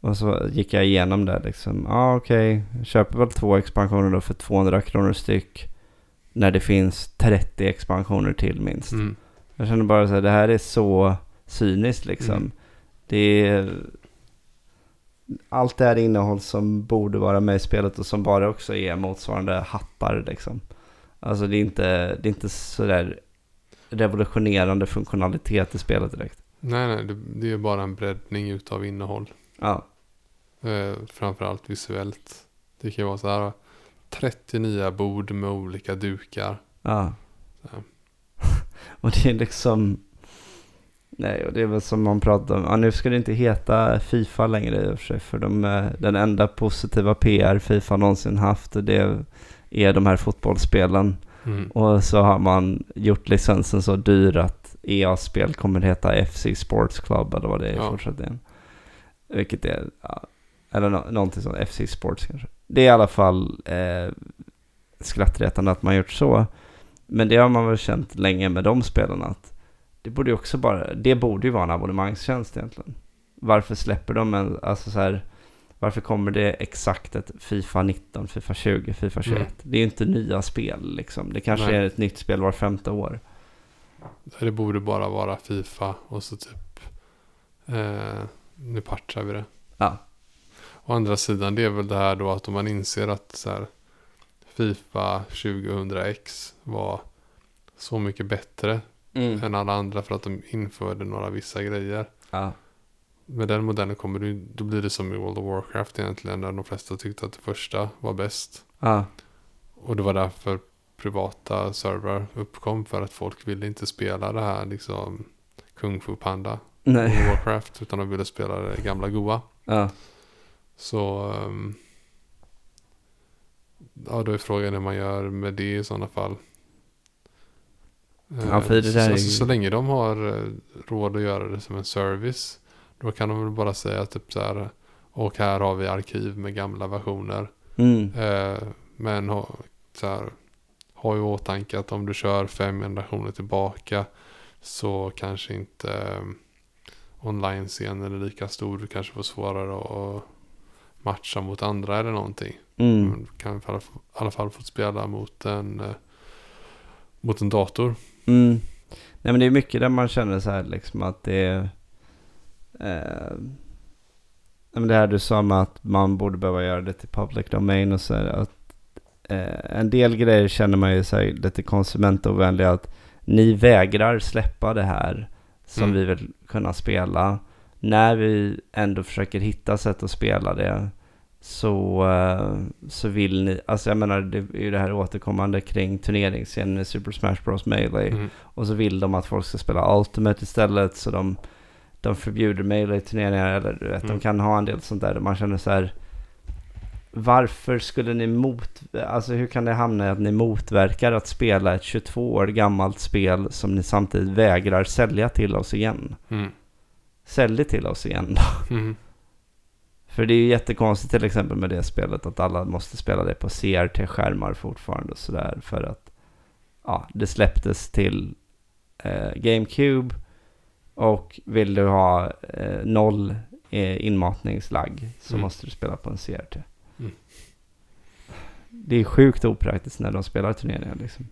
Och så gick jag igenom det liksom. Ja ah, okej, jag köper väl två expansioner då för 200 kronor styck. När det finns 30 expansioner till minst. mm, Jag känner bara så här, det här är så cyniskt liksom. Mm. Det är allt det här innehåll som borde vara med i spelet och som bara också är motsvarande hattar liksom. Alltså det är inte, det är inte sådär revolutionerande funktionalitet i spelet direkt. nej nej, det, det är ju bara en breddning utav innehåll. Ja, Eh, framförallt visuellt. Det kan ju vara så här 30 nya bord med olika dukar. ja. Ja. och det är liksom... Nej, och det är väl som man pratar om. Ja, nu ska det inte heta Fifa längre i och för sig. För de, eh, den enda positiva PR Fifa någonsin haft. Det är de här fotbollsspelen. Mm. Och så har man gjort licensen så dyr att EA-spel kommer att heta FC Sports Club eller vad det är i Ja. fortsättningen. Vilket är, ja, eller nå- någonting sånt, FC Sports kanske. Det är i alla fall eh, skrattretande att man gjort så. Men det har man väl känt länge med de spelen att det borde ju också bara, det borde ju vara en abonnemangstjänst egentligen. Varför släpper de en, alltså så här, varför kommer det exakt ett Fifa 19, Fifa 20, Fifa 21? Mm. Det är ju inte nya spel liksom. Det kanske Nej. är ett nytt spel var femte år. Det borde bara vara Fifa och så typ eh, nu patchar vi det. Ja. Å andra sidan det är väl det här då att om man inser att så här, Fifa 2000X var så mycket bättre än alla andra för att de införde några vissa grejer. Ja. Med den modellen kommer du, då blir det som i World of Warcraft egentligen där de flesta tyckte att det första var bäst. Ja. Och det var därför privata servrar uppkom för att folk ville inte spela det här liksom Kung Fu Panda Nej. World of Warcraft utan de ville spela det gamla goa. Ja. Så ehm, ja, då är frågan hur man gör med det i sådana fall. Ja, för det så, där är så, så länge de har eh, råd att göra det som en service. Då kan de väl bara säga typ så här. Och här har vi arkiv med gamla versioner. Mm. Eh, men ha, så här, ha i åtanke att om du kör fem generationer tillbaka så kanske inte eh, online-scenen är lika stor. Du kanske får svårare att matcha mot andra eller någonting. Mm. Du kan i alla fall, få spela mot en, eh, mot en dator. Mm. Nej men det är mycket där man känner så här liksom att det är... Eh, men det här du sa med att man borde behöva göra det till public domain och så här, att eh, En del grejer känner man ju så här, lite konsumentovänliga att ni vägrar släppa det här som Mm. vi vill kunna spela. När vi ändå försöker hitta sätt att spela det så, eh, så vill ni, alltså jag menar det är ju det här återkommande kring turneringsscenen i Super Smash Bros Melee. Mm. Och så vill de att folk ska spela Ultimate istället så de, de förbjuder Melee-turneringar eller du vet, de Mm. kan ha en del sånt där. Man känner så här, varför skulle ni mot, alltså hur kan det hamna i att ni motverkar att spela ett 22 år gammalt spel som ni samtidigt vägrar sälja till oss igen? Mm. Sälj det till oss igen då. Mm. För det är ju jättekonstigt till exempel med det spelet att alla måste spela det på CRT-skärmar fortfarande och sådär för att ja, det släpptes till eh, GameCube och vill du ha eh, noll eh, inmatningslagg så Mm. måste du spela på en CRT. Mm. Det är sjukt opraktiskt när de spelar turneringar liksom.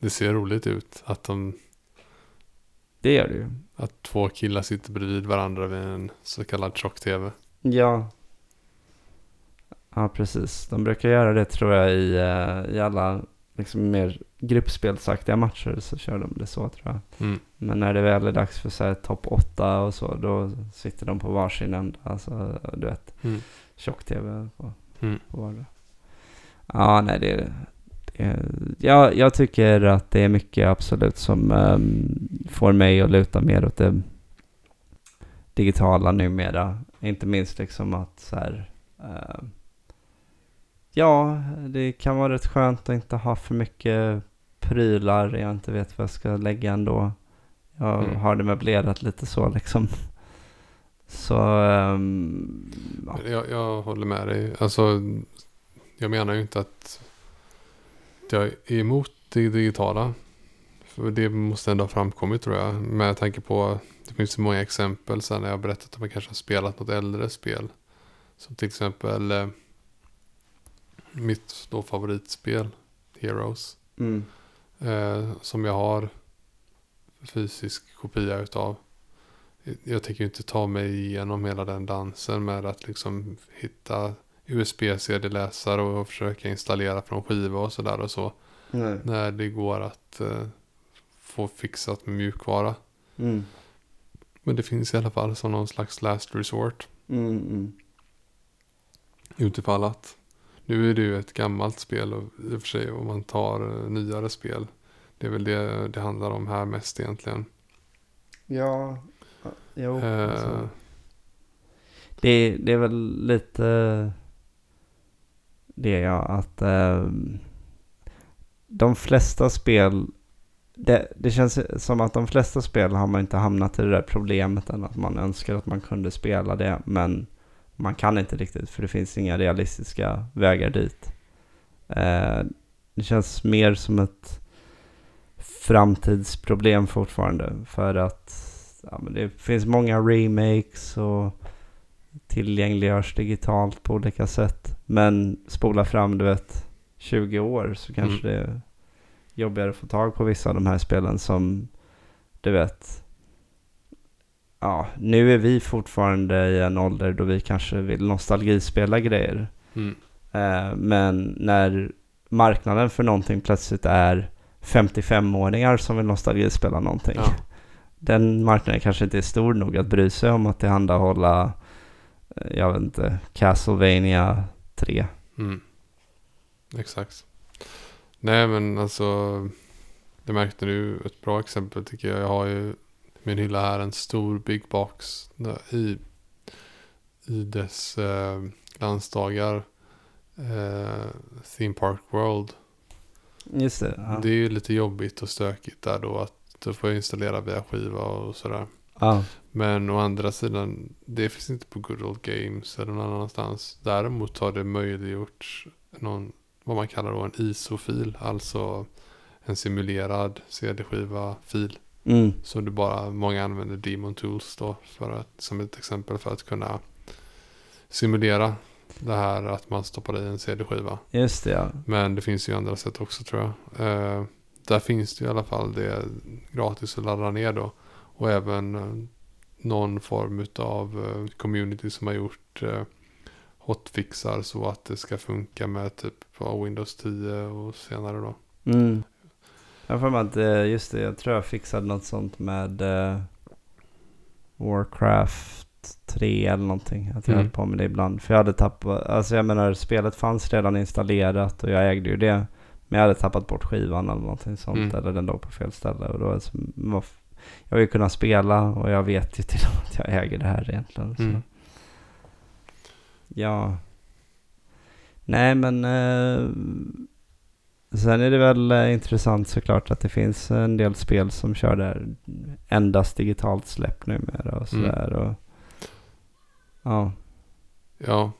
Det ser roligt ut att, de, Det gör det ju. att två killar sitter bredvid varandra vid en så kallad tjock-tv. Ja. Ja, precis. De brukar göra det tror jag i, eh, i alla liksom mer gruppspelsaktiga matcher så kör de det så tror jag. Mm. Men när det väl är dags för så här topp 8 och så, då sitter de på varsin ända. Alltså, du vet, Mm. tjock-tv på, Mm. på vardera. Ja, nej det, det ja, jag tycker att det är mycket absolut som ehm, får mig att luta mer åt det digitala numera. Inte minst liksom att så här, ehm, ja, det kan vara rätt skönt att inte ha för mycket prylar jag inte vet vad jag ska lägga ändå. Jag Mm. har det möblerat lite så liksom. Så, ehm, ja. Jag, jag håller med dig. Alltså, jag menar ju inte att jag är emot det digitala. För det måste ändå ha framkommit tror jag. Med tanke på, det finns så många exempel sen när jag har berättat att man kanske har spelat något äldre spel. Som till exempel eh, mitt då favoritspel, Heroes. Mm. Eh, som jag har fysisk kopia utav. Jag tänker ju inte ta mig igenom hela den dansen med att liksom hitta USB-CD-läsare och försöka installera från skiva och sådär och så. Nej. När det går att eh, få fixat med mjukvara. Mm. Men det finns i alla fall som någon slags last resort. Mm, mm. Utifall att. Nu är det ju ett gammalt spel och i och för sig om man tar eh, nyare spel. Det är väl det det handlar om här mest egentligen. Ja, jo. Eh, alltså. Det, det är väl lite det är jag. att eh, de flesta spel, det, det känns som att de flesta spel har man inte hamnat i det där problemet än att man önskar att man kunde spela det, men man kan inte riktigt för det finns inga realistiska vägar dit. Eh, det känns mer som ett framtidsproblem fortfarande för att ja, men det finns många remakes och tillgängliggörs digitalt på olika sätt. Men spola fram, du vet, 20 år så kanske det är jobbigare att få tag på vissa av de här spelen som, du vet, ja, nu är vi fortfarande i en ålder då vi kanske vill nostalgispela grejer. mm, Eh, men när marknaden för någonting plötsligt är 55-åringar som vill nostalgispela någonting. ja, Den marknaden kanske inte är stor nog att bry sig om att tillhandahålla, jag vet inte, Castlevania 3. mm. Exakt. Nej men alltså. Det märkte du ett bra exempel tycker jag. Jag har ju min hylla här en stor big box. I, i dess eh, glansdagar. Eh, Theme Park World. Just det. Ja. Det är ju lite jobbigt och stökigt där då. Att du får installera via skiva och sådär. ja. Men å andra sidan, det finns inte på Good Old Games eller någon annanstans. Däremot har det möjliggjort någon, vad man kallar då en ISO-fil. Alltså en simulerad CD-skiva-fil. Mm. Så du bara, många använder Demon Tools då för att, som ett exempel för att kunna simulera det här att man stoppar i en CD-skiva. Just det ja. Men det finns ju andra sätt också tror jag. Eh, där finns det i alla fall det gratis att ladda ner då. Och även eh, någon form av eh, community som har gjort eh, hotfixar så att det ska funka med typ Windows 10 och senare då. Mm. Jag mig att, eh, just det, jag tror jag fixade något sånt med Warcraft 3 eller någonting. Att jag Mm. höll på med det ibland. För jag hade tappat, alltså jag menar spelet fanns redan installerat och jag ägde ju det. Men jag hade tappat bort skivan eller någonting sånt. Mm. Eller den låg på fel ställe. Och då var jag vill kunna spela och jag vet ju till och med att jag äger det här egentligen. Så. Mm. Ja. Nej men eh, sen är det väl eh, intressant såklart att det finns en del spel som kör där endast digitalt släpp numera och Mm. sådär. Och, ja. Ja,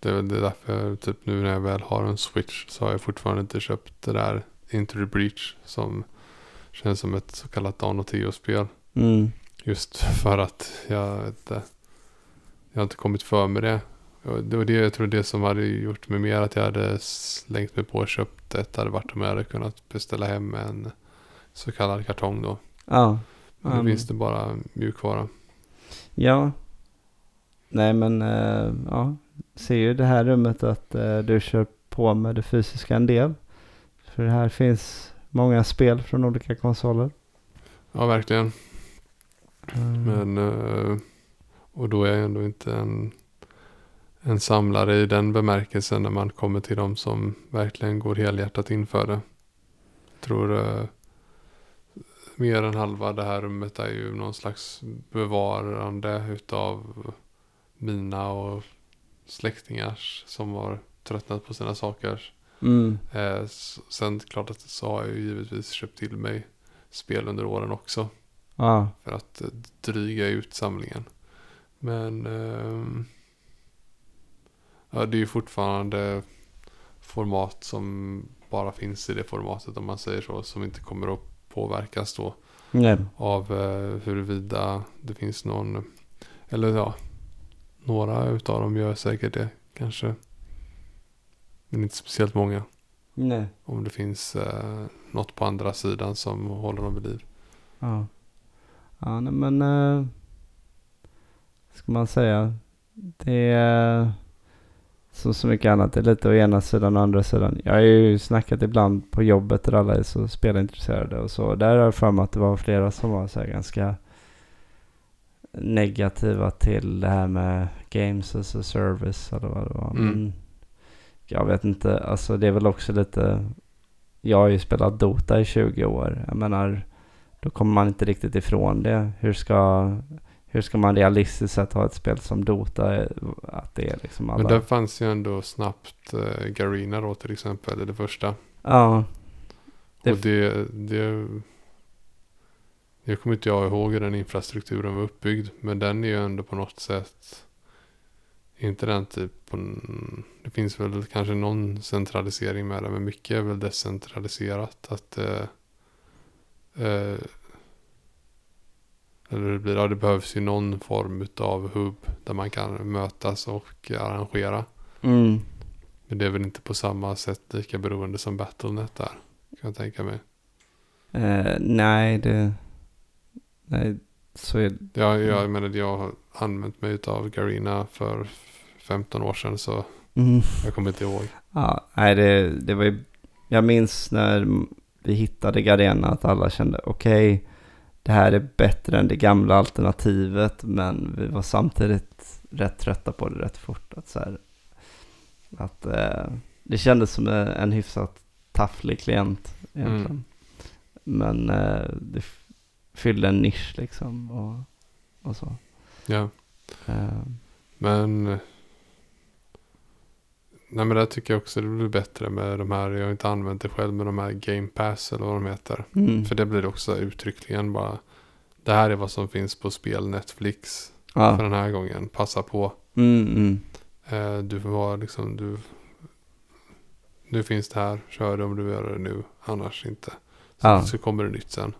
det är väl det därför typ nu när jag väl har en switch så har jag fortfarande inte köpt det där Into the Breach som känns som ett så kallat Dan och Theo-spel. Mm. Just för att jag inte, jag har inte kommit för med det. Och Det var det jag tror det som hade gjort mig mer att jag hade slängt mig på och köpt ett hade varit om jag hade kunnat beställa hem en så kallad kartong då. Ja. Men nu Um, finns det bara mjukvara. Ja. Nej men eh, ja. Ser ju det här rummet att eh, du kör på med det fysiska en del. För här finns många spel från olika konsoler. Ja, verkligen. Mm. Men, eh, och då är jag ändå inte en, en samlare i den bemärkelsen när man kommer till de som verkligen går helhjärtat in för det. Jag tror eh, mer än halva det här rummet är ju någon slags bevarande utav mina och släktingars som har tröttnat på sina saker. Mm. Eh, sen klart att så har jag ju givetvis köpt till mig spel under åren också. Ja. För att eh, dryga ut samlingen. Men ehm, ja, det är ju fortfarande format som bara finns i det formatet om man säger så. Som inte kommer att påverkas då Nej. av eh, huruvida det finns någon. Eller ja, några utav dem gör säkert det kanske. Men inte speciellt många. Nej. Om det finns eh, något på andra sidan som håller dem vid liv. Ja. Ja, nej, men... Uh, ska man säga? Det är... Som så mycket annat. Det är lite å ena sidan och andra sidan. Jag har ju snackat ibland på jobbet där alla är så spelintresserade och så. Där har jag för mig att det var flera som var så här ganska negativa till det här med games as a service eller vad det var. Mm. Jag vet inte. Alltså det är väl också lite... Jag har ju spelat Dota i 20 år. Jag menar, då kommer man inte riktigt ifrån det. Hur ska, hur ska man realistiskt sett ha ett spel som Dota? Att det är liksom alla... Men där fanns ju ändå snabbt eh, Garina då till exempel, det första. Ja. Det- Och det, det, det kommer inte jag ihåg hur den infrastrukturen var uppbyggd. Men den är ju ändå på något sätt, inte den typ, på, det finns väl kanske någon centralisering med det. Men mycket är väl decentraliserat. Att eh, eh, eller det, blir, ja, det behövs ju någon form av hubb där man kan mötas och arrangera. Mm. Men det är väl inte på samma sätt lika beroende som Battlenet där. Kan jag tänka mig. Eh, nej, det... Nej, så är Jag, jag menar jag har använt mig av Garina för 15 år sedan så mm. jag kommer inte ihåg. Ja, nej det, det var ju... Jag minns när vi hittade Gardena att alla kände okej, det här är bättre än det gamla alternativet, men vi var samtidigt rätt trötta på det rätt fort. Att, så här, att eh, det kändes som en, hyfsat tafflig klient egentligen. Mm. Men eh, det fyllde en nisch liksom och, och så. Ja, Eh, men Nej men där tycker jag också det blir bättre med de här, jag har inte använt det själv med de här Game Pass eller vad de heter. mm. För det blir också uttryckligen bara Det här är vad som finns på spel Netflix för ja. den här gången. Passa på. mm, mm. Eh, du får vara liksom, du Nu finns det här, kör det om du vill göra det nu, annars inte. Så, så kommer det nytt sen.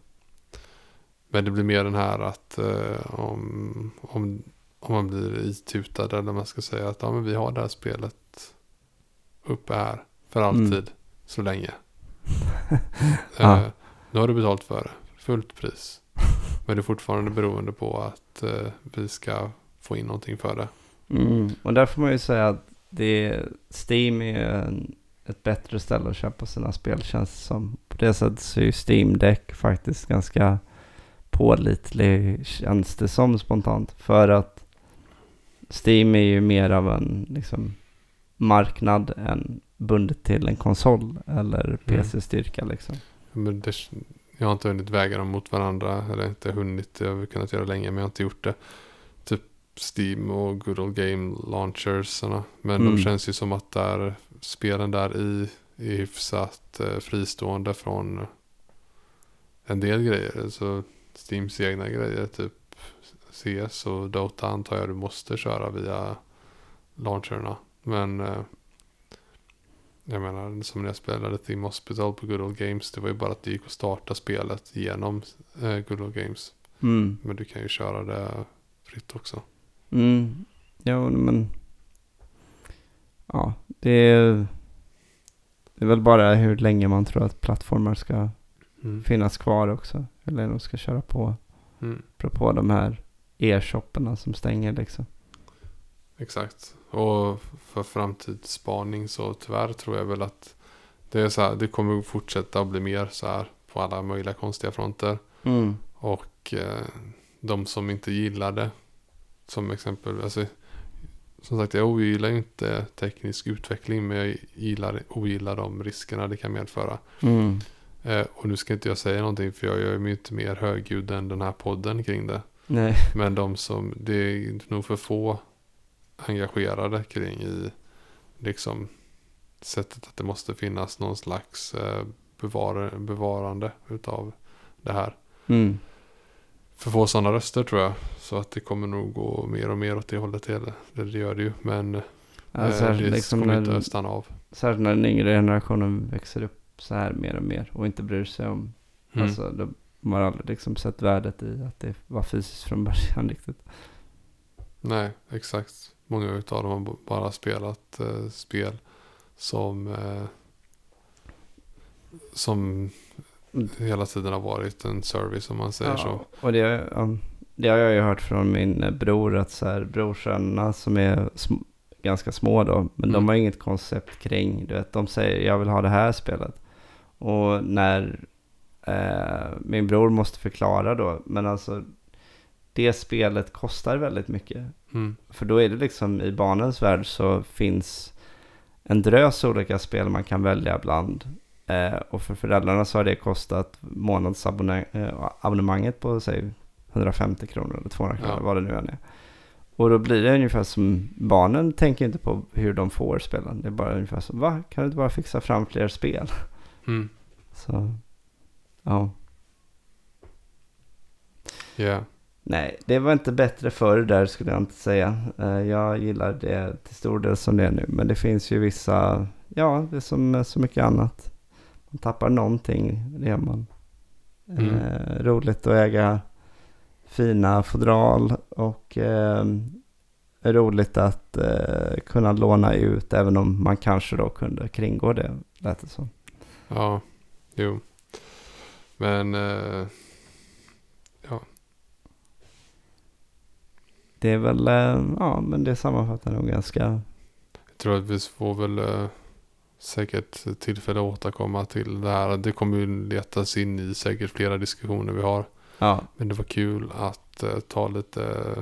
Men det blir mer den här att eh, om, om, om man blir itutad eller man ska säga att ja, men vi har det här spelet uppe här för Mm. alltid, så länge. Ja. eh, nu har du betalt för det, fullt pris. Men det är fortfarande beroende på att eh, vi ska få in någonting för det. Mm. Och där får man ju säga att det, Steam är en, ett bättre ställe att köpa sina spel känns som. På det sättet så är ju Steam Deck faktiskt ganska pålitlig känns det som spontant. För att Steam är ju mer av en liksom, marknad än bundet till en konsol eller PC-styrka liksom. Men det, jag har inte hunnit väga dem mot varandra. Eller inte hunnit. Det har kunnat göra länge. Men jag har inte gjort det. Typ Steam och Good Old Game Launchers. Men Mm. de känns ju som att där, spelen där i är hyfsat eh, fristående från en del grejer. Så Steams egna grejer. Typ CS och Dota antar jag du måste köra via launcherna. Men eh, jag menar som när jag spelade Theme Hospital på Good Old Games. Det var ju bara att det gick att starta spelet genom eh, Good Old Games. Mm. Men du kan ju köra det fritt också. Mm. Jo, men... Ja, det är... Det är väl bara hur länge man tror att plattformar ska Mm. finnas kvar också. Länge de ska köra på. Mm. Apropå de här e-shopparna som stänger liksom. Exakt. Och för framtidsspaning så tyvärr tror jag väl att Det är så här, det kommer fortsätta att bli mer så här på alla möjliga konstiga fronter. Mm. Och eh, de som inte gillar det. Som exempel, alltså, som sagt jag ogillar ju inte teknisk utveckling. Men jag gillar, ogillar de riskerna det kan medföra. Mm. Eh, och nu ska inte jag säga någonting för jag gör mig inte mer högljudd än den här podden kring det. Nej. Men de som, det är nog för få engagerade kring i liksom sättet att det måste finnas någon slags eh, bevar, bevarande utav det här. Mm. För få sådana röster tror jag. Så att det kommer nog gå mer och mer åt det hållet. Det, det gör det ju. Men eh, Alltså, det liksom kommer inte att stanna av. särskilt när den yngre generationen växer upp så här mer och mer och inte bryr sig om, Mm. alltså de de har aldrig liksom sett värdet i att det var fysiskt från början riktigt. Nej, exakt. Många utav dem har bara spelat eh, spel som eh, som hela tiden har varit en service om man säger så. Och det, ja, det har jag ju hört från min eh, bror att så här, brorsönerna som är sm- ganska små då, men Mm. de har inget koncept kring, du vet, de säger jag vill ha det här spelet. Och när eh, min bror måste förklara då, men alltså det spelet kostar väldigt mycket. Mm. För då är det liksom i barnens värld så finns en drös olika spel man kan välja bland. Eh, och för föräldrarna så har det kostat månadsabonnemanget på säg 150 kronor eller 200 kronor, Ja. vad det nu än är. Och då blir det ungefär som, barnen tänker inte på hur de får spelen. Det är bara ungefär som, va? Kan du inte bara fixa fram fler spel? Mm. Så, ja. Yeah. Nej, det var inte bättre förr där skulle jag inte säga. Eh, Jag gillar det till stor del som det är nu. Men det finns ju vissa, ja, det är som så mycket annat. Man tappar någonting, det gör man. Mm. Eh, roligt att äga fina fodral och eh, roligt att eh, kunna låna ut även om man kanske då kunde kringgå det, lät det som. Ja, jo. Men eh, Det är väl, eh, ja men det sammanfattar nog ganska, jag tror att vi får väl eh, säkert tillfälle att återkomma till det här. Det kommer ju letas in i säkert flera diskussioner vi har. ja, Men det var kul att eh, ta lite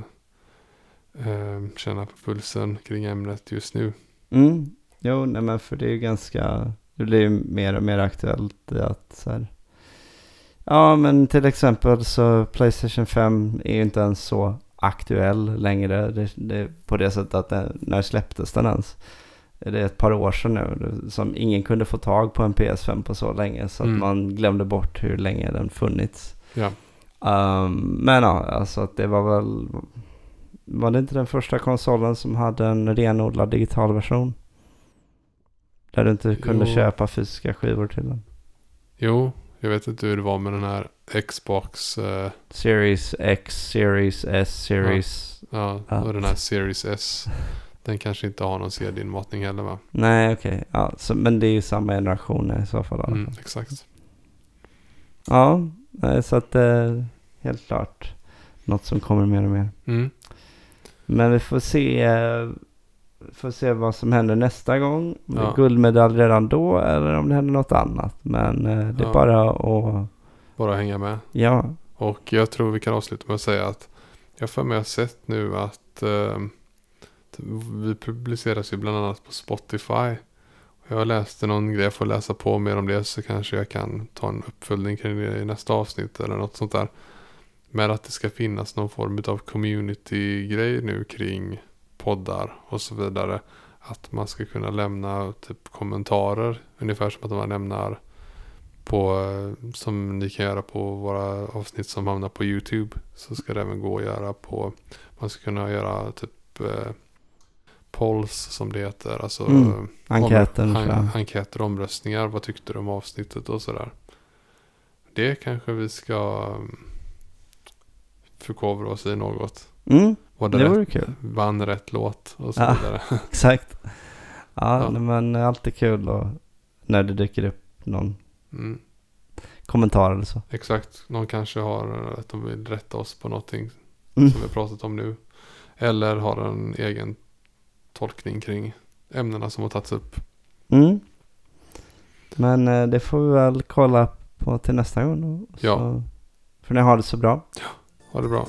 känna på pulsen kring ämnet just nu. Mm. Jo, nej men för det är ju ganska, det blir ju mer och mer aktuellt i att så här. Ja, men till exempel så Playstation 5 är ju inte ens så aktuell längre. Det, det, på det sättet att den, när släpptes den ens? Det är ett par år sedan nu som ingen kunde få tag på en PS5 på så länge. Så Mm. att man glömde bort hur länge den funnits. Ja, Um, men ja, alltså att det var väl... Var det inte den första konsolen som hade en renodlad digital version? Där du inte kunde Jo. köpa fysiska skivor till den. jo, jag vet inte hur det var med den här Xbox. Eh, Series X, Series S, Series... ja, Ja. och den här Series S. Den kanske inte har någon CD-inmatning heller va? Nej, okej. Ja, så, men det är ju samma generation i så fall. Mm, exakt. Ja, nej, så att eh, helt klart något som kommer mer och mer. Mm. Men vi får se, eh, får se vad som händer nästa gång. Det är Ja. guldmedalj redan då eller om det händer något annat. Men eh, det är Ja. bara att, Bara hänga med. ja. Och jag tror vi kan avsluta med att säga att jag för mig har sett nu att eh, vi publiceras ju bland annat på Spotify. Jag läste någon grej, jag får läsa på mer om det så kanske jag kan ta en uppföljning kring det i nästa avsnitt eller något sånt där. Men att det ska finnas någon form av community-grej nu kring poddar och så vidare. Att man ska kunna lämna typ kommentarer, ungefär som att man lämnar på, som ni kan göra på våra avsnitt som hamnar på YouTube. Så ska det även gå att göra på, man ska kunna göra typ eh, polls som det heter. Alltså Mm, eh, enkäten, omrö- tror jag. enkäter omröstningar. Vad tyckte du om avsnittet och sådär. Det kanske vi ska um, förkovra oss i något. Mm, Var det, det vore kul. vann rätt låt och så Ja. vidare. Exakt. Ja, Ja. men alltid kul och när det dyker upp någon Mm, kommentar eller så. exakt. Någon kanske har eh, att de vill rätta oss på någonting Mm. som vi pratat om nu. Eller har en egen tolkning kring ämnena som har tagits upp. Mm. Men eh, det får vi väl kolla på till nästa gång. då. Ja. För ni har det så bra. Ha det bra.